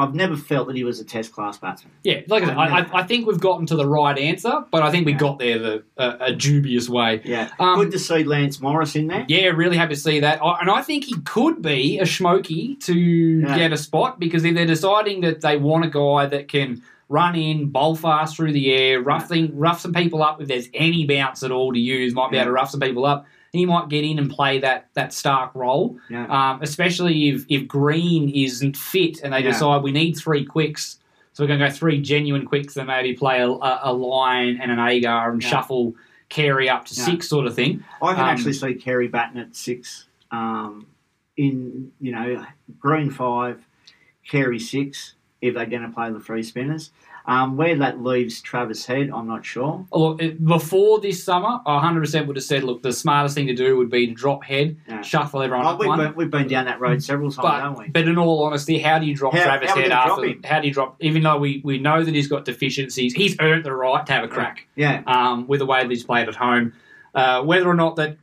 I've never felt that he was a Test class batsman. yeah. Like I said, I, I, I think we've gotten to the right answer, but I think we Yeah. got there the a, a dubious way. Yeah, Um, good to see Lance Morris in there. Yeah, really happy to see that. I- And I think he could be a smoky to Yeah. get a spot because if they're deciding that they want a guy that can run in, bowl fast through the air, rough thing, rough some people up if there's any bounce at all to use, might be able to rough some people up. He might get in and play that that Starc role, Yeah. um, especially if if Green isn't fit and they Yeah. decide we need three quicks, so we're going to go three genuine quicks and maybe play a, a, a Lyon and an Agar and Yeah. shuffle Carey up to six sort of thing. I can Um, actually see Carey batting at six. Um, in you know Green five, Carey six. If they're going to play the free spinners, um, where that leaves Travis Head, I'm not sure. Look, before this summer, I 100% would have said, look, the smartest thing to do would be to drop head, Yeah. shuffle everyone Oh, up we've, one. been, we've been down that road several times, haven't But, we? but in all honesty, how do you drop How- Travis how Head after? How do you drop? Even though we, we know that he's got deficiencies, he's earned the right to have a crack yeah, um, with the way that he's played at home. Uh, whether or not that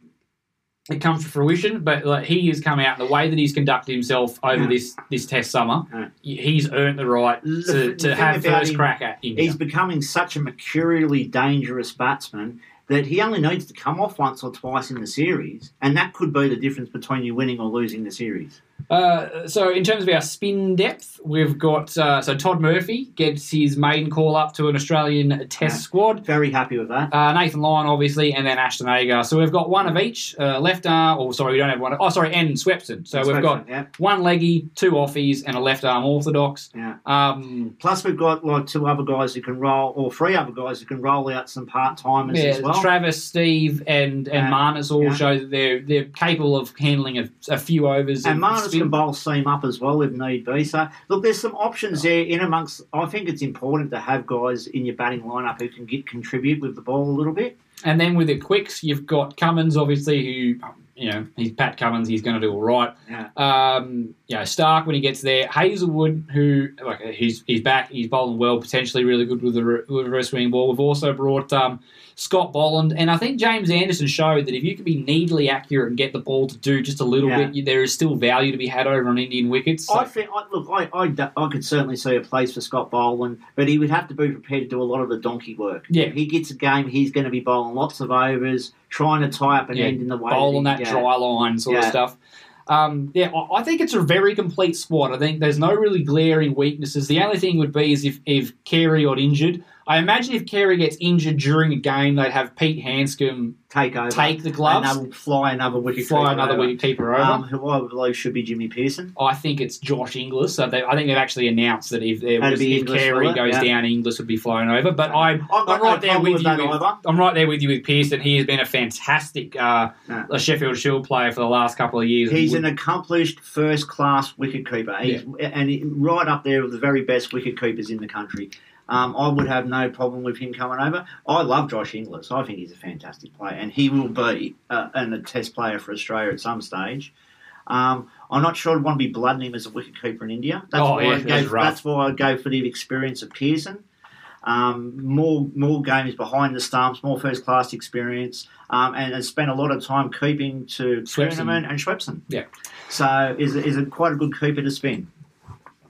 it comes to fruition, but like, he has come out the way that he's conducted himself over this this test summer. He's earned the right The- to, the to thing have first him, crack at India. he's becoming such a mercurially dangerous batsman that he only needs to come off once or twice in the series, and that could be the difference between you winning or losing the series. Uh, so in terms of our spin depth, we've got uh, so Todd Murphy gets his maiden call up to an Australian Test Yeah. squad. Very happy with that. Uh, Nathan Lyon, obviously, and then Ashton Agar. So we've got one of each. Uh, left arm, or sorry, we don't have one. Oh, sorry, and Swepson. So we've got yeah, one leggy, two offies, and a left arm orthodox. yeah. Um, Plus, we've got like two other guys who can roll, or three other guys who can roll out some part timers yeah, as well. Travis, Steve, and and Yeah. Marnus all show that they're they're capable of handling a, a few overs. and of Marnus spin. can bowl seam up as well if need be. So, look, there's some options there in amongst. I think it's important to have guys in your batting lineup who can get contribute with the ball a little bit. And then with the quicks, you've got Cummins, obviously, who, you know, he's Pat Cummins, he's going to do all right. Yeah. Um, you know, Starc when he gets there. Hazlewood, who, like, he's he's back, he's bowling well, potentially really good with the re- with the reverse swing ball. We've also brought um, Scott Boland, and I think James Anderson showed that if you can be needly accurate and get the ball to do just a little Yeah. bit, there is still value to be had over on Indian wickets. So- I think, I, look, I, I, I could certainly see a place for Scott Boland, but he would have to be prepared to do a lot of the donkey work. Yeah. If he gets a game, he's going to be bowling lots of overs, trying to tie up an yeah, end in the way. bowl on that, that dry line sort of stuff. Um, yeah, I I think it's a very complete squad. I think there's no really glaring weaknesses. The only thing would be is if, if Carey got injured. I imagine if Carey gets injured during a game, they'd have Pete Handscomb take over, take the gloves, and fly another wicket, fly keeper another over. wicket keeper over. Um, who I believe should be Jimmy Peirson. I think it's Josh Inglis. So they, I think they've actually announced that if there was, if Carey goes Yeah. down, Inglis would be flown over. But I, I've got I'm no right there with with you. With. I'm right there with you with Peirson. He has been a fantastic uh, Yeah. a Sheffield Shield player for the last couple of years. He's an accomplished first class wicket keeper, and right up there with the very best wicket keepers in the country. Um, I would have no problem with him coming over. I love Josh Inglis. I think he's a fantastic player, and he will be uh, an, a test player for Australia at some stage. Um, I'm not sure I'd want to be blooding him as a wicketkeeper in India. That's, Oh, why, yeah, I'd that's go, rough. that's why I'd go for the experience of Peirson. Um, more more games behind the stumps, more first class experience, um, and has spent a lot of time keeping to. Tournament and Swepson. Yeah. So is is a quite a good keeper to spin.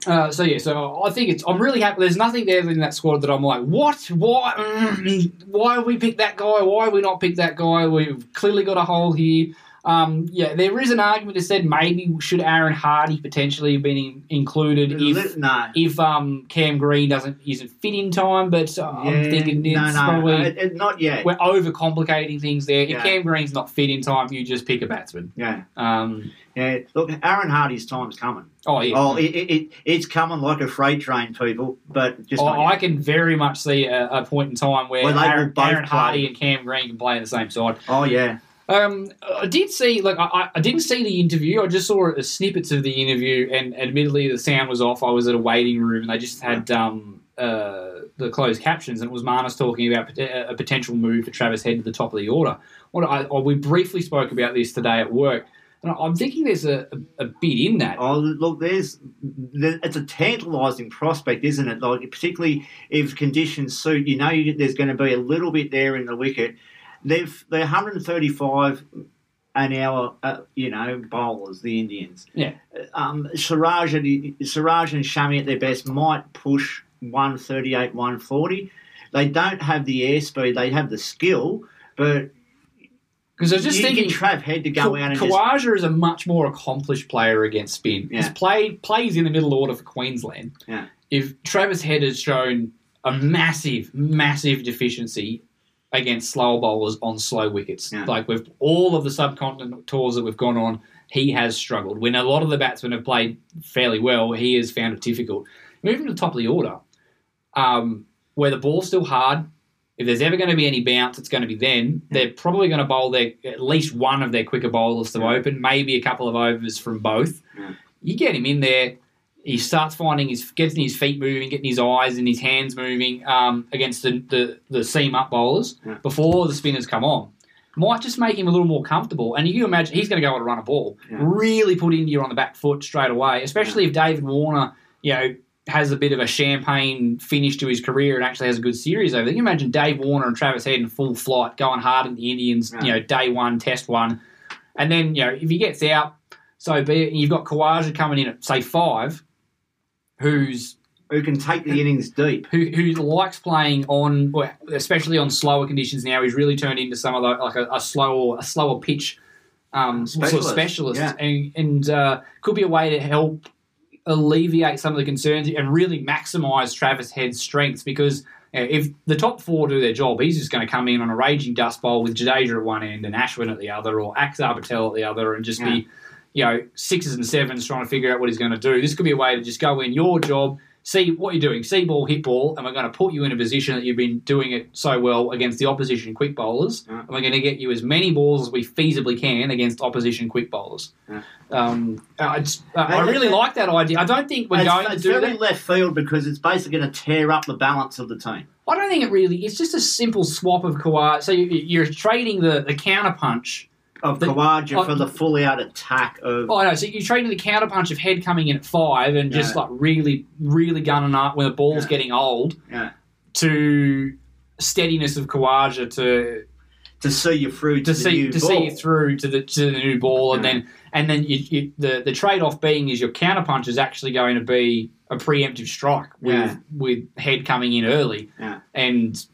Uh, so yeah, so I think it's. I'm really happy. There's nothing there in that squad that I'm like, what? Why? Mm, why have we picked that guy? Why have we not picked that guy? We've clearly got a hole here. Um, yeah, there is an argument that said maybe should Aaron Hardie potentially have been in, included if no. if um, Cam Green doesn't isn't fit in time. But uh, I'm thinking it's no, no, probably it- it- not yet. we're overcomplicating things there. If Yeah. Cam Green's not fit in time, you just pick a batsman. Yeah, Um, yeah. Look, Aaron Hardie's time's coming. oh yeah. Oh, it, it, it, it's coming like a freight train, people. But just Oh, I can very much see a, a point in time where Where Aaron, Aaron Hardie and Cam Green can play on the same side. Oh yeah, Um, I did see, like, I, I- didn't see the interview. I just saw snippets of the interview, and admittedly, the sound was off. I was at a waiting room, and they just had um, uh, the closed captions, and it was Marnus talking about a potential move for Travis Head to the top of the order. What I, I- we briefly spoke about this today at work, and I'm thinking there's a, a, a bit in that. Oh, look, there's there, it's a tantalising prospect, isn't it? Like particularly if conditions suit, you know, you, there's going to be a little bit there in the wicket. They've they're 135 an hour, uh, you know, bowlers, the Indians. Yeah. Um, Siraj, and, Siraj and Shami at their best might push 138, 140. They don't have the airspeed. They have the skill, but Because I was just you thinking, Trav Head to go Ka- out and just Khawaja is a much more accomplished player against spin. He's Yeah. played plays in the middle order for Queensland. Yeah. If Travis Head has shown a massive, massive deficiency against slower bowlers on slow wickets, Yeah. like with all of the subcontinent tours that we've gone on, he has struggled. When a lot of the batsmen have played fairly well, he has found it difficult. Moving to the top of the order, um, where the ball's still hard, if there's ever going to be any bounce, it's going to be then. They're probably going to bowl their at least one of their quicker bowlers to Yeah. open, maybe a couple of overs from both. Yeah. You get him in there, he starts finding his getting his feet moving, getting his eyes and his hands moving um, against the, the the seam up bowlers Yeah. before the spinners come on. Might just make him a little more comfortable, and you can imagine he's going to go and run a ball, Yeah. really put India on the back foot straight away. Especially if David Warner, you know, has a bit of a champagne finish to his career and actually has a good series over there. You imagine Dave Warner and Travis Head in full flight, going hard at the Indians, Yeah. you know, day one, test one. And then, you know, if he gets out, so be it. You've got Khawaja coming in at, say, five, who's who can take the innings deep. who, who likes playing on, especially on slower conditions now. He's really turned into some of the, like a, a slower, a slower pitch um, sort of Specialist, specialist, yeah. and, and uh, could be a way to help alleviate some of the concerns and really maximise Travis Head's strengths because. you know, if the top four do their job, he's just going to come in on a raging dust bowl with Jadeja at one end and Ashwin at the other, or Axar Patel at the other, and just Yeah. be, you know, sixes and sevens trying to figure out what he's going to do. This could be a way to just go in your job, see what you're doing, see ball, hit ball, and we're going to put you in a position that you've been doing it so well against the opposition quick bowlers, Yeah. and we're going to get you as many balls as we feasibly can against opposition quick bowlers. Yeah. Um, it's, uh, I really like that idea. I don't think we're it's, going to do very that. left field because it's basically going to tear up the balance of the team. I don't think it really. It's just a simple swap of Kawhi. So you, you're trading the the counter punch. Of The- Khawaja oh, for the fully out attack of Oh no! So you're trading the counter punch of head coming in at five and just Yeah. like really, really gunning up when the ball's Yeah. getting old. Yeah. To steadiness of Khawaja to to see you through to, to the see new to ball. see it through to the to the new ball, and Yeah. then and then you, you, the the trade off being is your counter punch is actually going to be a preemptive strike with Yeah. with head coming in early Yeah. and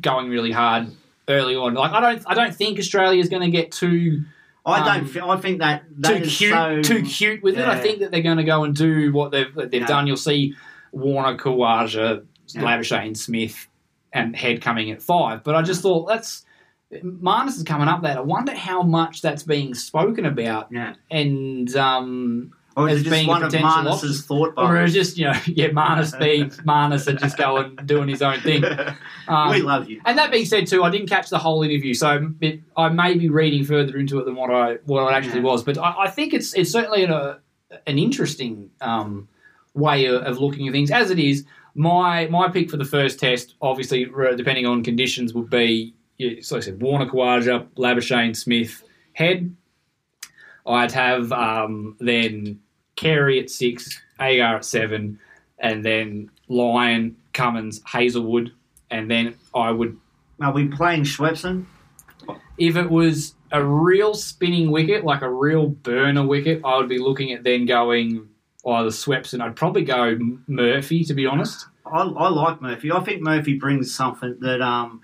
going really hard early on. Like I don't I don't think Australia is going to get too I don't. um, I think that that too is cute so too cute with it. I think that they're going to go and do what they've they've Yeah. done. You'll see Warner, Khawaja, Yeah. Labuschagne, Smith, and Head coming at five. But I just thought that's. Marnus is coming up there. I wonder how much that's being spoken about, Yeah. and um, Or as being one of potential Marnus's options. thought or just you know, yeah, Marnus being <laughs> Marnus and just going doing his own thing. <laughs> Um, we love you. and that being said, too, I didn't catch the whole interview, so it, I may be reading further into it than what I what it actually Yeah. was. But I, I think it's it's certainly an, a, an interesting um, way of, of looking at things. As it is, my my pick for the first test, obviously depending on conditions, would be so I said Warner, Khawaja, Labuschagne, Smith, Head. I'd have um, then Carey at six, Agar at seven, and then Lyon, Cummins, Hazlewood, and then I would Are we playing Swepson? if it was a real spinning wicket, like a real burner wicket, I would be looking at then going either Swepson. I'd probably go Murphy, to be honest. I, I like Murphy. I think Murphy brings something that um,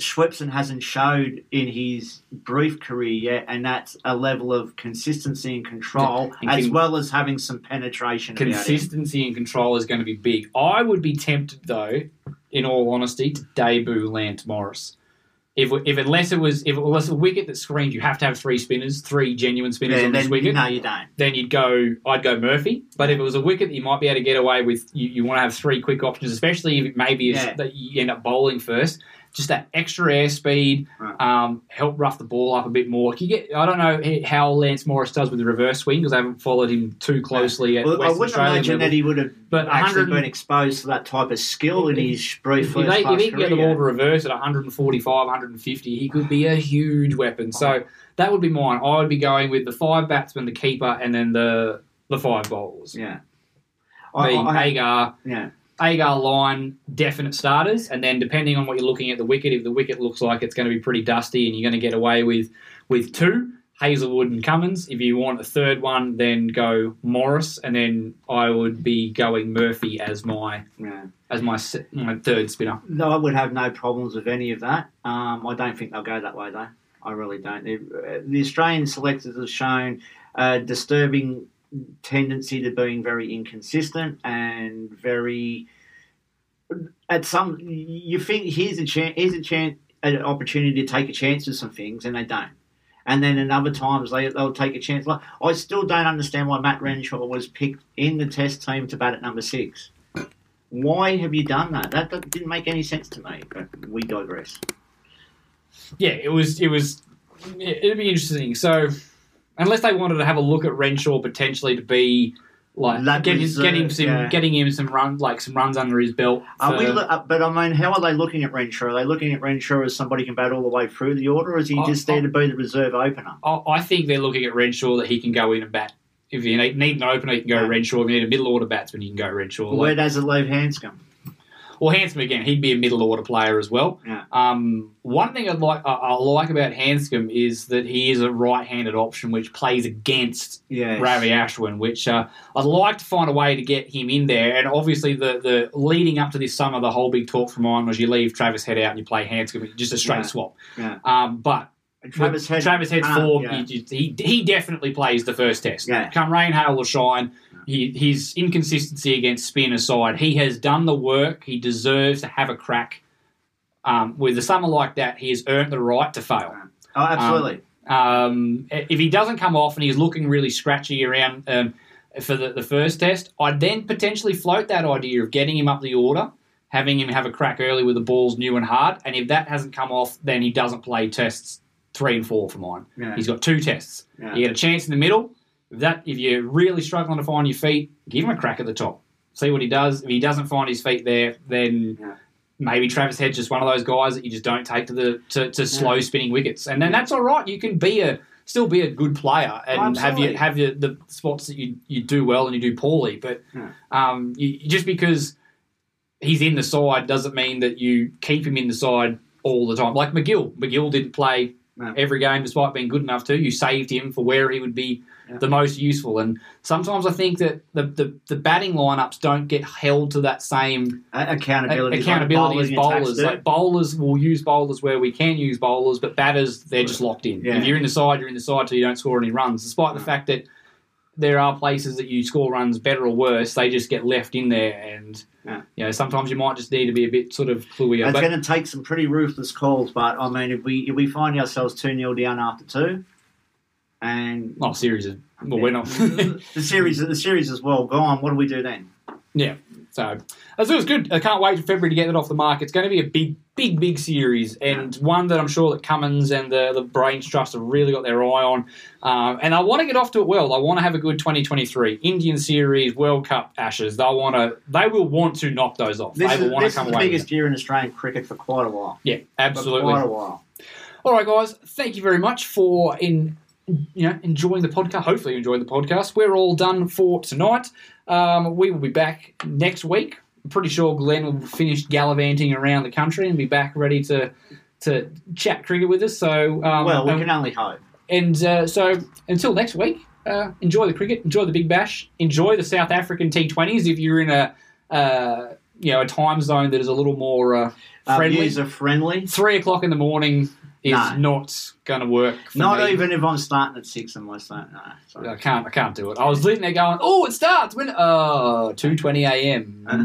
Swepson hasn't showed in his brief career yet, and that's a level of consistency and control, and as well as having some penetration. Consistency and control is going to be big. I would be tempted, though, in all honesty, to debut Lance Morris. If, if unless it was if it was a wicket that screamed you have to have three spinners, three genuine spinners Yeah, on this then, wicket, no, you don't. then you'd go I'd go Murphy. But if it was a wicket that you might be able to get away with, you, you want to have three quick options, especially if maybe Yeah. that you end up bowling first. Just that extra airspeed, Right. um, help rough the ball up a bit more. You get I don't know how Lance Morris does with the reverse swing because I haven't followed him too closely at Well, I wouldn't Australian imagine level. that he would have But actually been exposed to that type of skill in his brief if, first they, if he can get the ball to reverse at 145, 150, he could be a huge weapon. So that would be mine. I would be going with the five batsmen, the keeper, and then the the five bowlers. Yeah. I, Being I, Agar, yeah. Agar Lyon, definite starters, and then depending on what you're looking at the wicket, if the wicket looks like it's going to be pretty dusty and you're going to get away with with two, Hazlewood and Cummins. If you want a third one, then go Morris, and then I would be going Murphy as my yeah. as my my third spinner. No, I would have no problems with any of that. Um, I don't think they'll go that way, though. I really don't. Uh, The Australian selectors have shown disturbing tendency to being very inconsistent and very. At some, you think here's a chance, here's a chance, an opportunity to take a chance with some things, and they don't. And then in other times they, they'll take a chance. Like I still don't understand why Matt Renshaw was picked in the Test team to bat at number six. Why have you done that? That, that didn't make any sense to me. But we digress. yeah, it was it was it- it'd be interesting. So unless they wanted to have a look at Renshaw potentially to be like That getting was, uh, getting some yeah. getting him some run like some runs under his belt. Are we? uh, But I mean, how are they looking at Renshaw? Are they looking at Renshaw as somebody who can bat all the way through the order, or is he I- just there to be the reserve opener? I, I think they're looking at Renshaw that he can go in and bat. If you need, need an opener, you can go Yeah. Renshaw. If you need a middle order batsman, you can go Renshaw. Where Like, does it leave Handscomb? Well, Handscomb again, he'd be a middle order player as well. Yeah. Um, one thing I'd like I, I like about Handscomb is that he is a right-handed option, which plays against Yes. Ravi Ashwin, which uh, I'd like to find a way to get him in there. And obviously, the the leading up to this summer, the whole big talk from mine was you leave Travis Head out and you play Handscomb, just a straight Yeah. swap. Yeah. Um, but And Travis Head. Travis Head's can't- form, yeah. he, he he definitely plays the first test. Yeah. Come rain, hail, or shine. He, his inconsistency against spin aside, he has done the work. He deserves to have a crack. Um, with a summer like that, he has earned the right to fail. Oh, absolutely. Um, if he doesn't come off and he's looking really scratchy around um, for the, the first test, I'd then potentially float that idea of getting him up the order, having him have a crack early with the balls new and hard. And if that hasn't come off, then he doesn't play tests three and four for mine. Yeah. He's got two tests. Yeah. You get a chance in the middle. If that if you're really struggling to find your feet, give him a crack at the top. See what he does. If he doesn't find his feet there, then Yeah. maybe Travis Head's just one of those guys that you just don't take to the to, to slow spinning wickets, and then that's all right. You can be a still be a good player and have you have your, the spots that you you do well and you do poorly, but um, you, just because he's in the side doesn't mean that you keep him in the side all the time. Like MacGill, MacGill didn't play No. every game despite being good enough to. You saved him for where he would be Yeah. the most useful, and sometimes I think that the, the, the batting lineups don't get held to that same accountability. accountability like as bowlers. Like bowlers will use bowlers where we can use bowlers, but batters they're just locked in. Yeah. If you're in the side, you're in the side till you don't score any runs. Despite the fact that there are places that you score runs better or worse, they just get left in there, and Yeah. you know sometimes you might just need to be a bit sort of cluey. It's But going to take some pretty ruthless calls, but I mean, if we if we find ourselves two 0 down after two, and oh, series is well, we're not. <laughs> the series the series is well gone, what do we do then? Yeah. So as it was good. I can't wait for February to get it off the mark. It's going to be a big, big, big series, and one that I'm sure that Cummins and the the Brains Trust have really got their eye on. Um, and I want to get off to it well. I want to have a good 2023 Indian Series, World Cup, Ashes. They want to. They will want to knock those off. This they is, will want this to is come the away. biggest year in Australian cricket for quite a while. Yeah, For absolutely. quite a while. All right, guys. Thank you very much for in you know enjoying the podcast. Hopefully, you enjoyed the podcast. We're all done for tonight. Um, we will be back next week. I'm pretty sure Glenn will finish gallivanting around the country and be back ready to to chat cricket with us. So, um, well, we and- can only hope. and uh, so until next week, uh, enjoy the cricket, enjoy the Big Bash, enjoy the South African T20s if you're in a uh, you know a time zone that is a little more uh, Uh, friendly. user friendly. Three o'clock in the morning is No. not going to work. For Not me. even if I'm starting at six and my start. No, sorry. I can't. I can't do it. I was sitting there going, "Oh, it starts when uh two twenty a.m." No,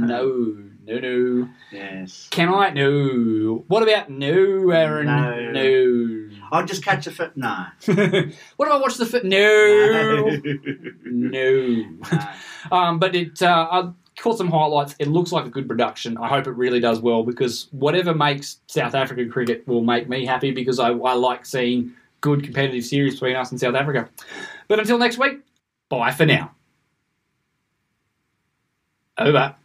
no, no. Yes. Can I? No. What about no, Aaron? No. No. I'll just catch a fit. No. what if I watch the fit? <laughs> No. no. <laughs> Um, but it. Uh, I caught some highlights. It looks like a good production. I hope it really does well because whatever makes South African cricket will make me happy because I, I like seeing good competitive series between us and South Africa. But until next week, bye for now. Over.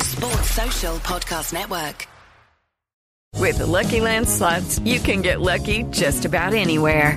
Sports Social Podcast Network. With the Lucky Land slots, you can get lucky just about anywhere.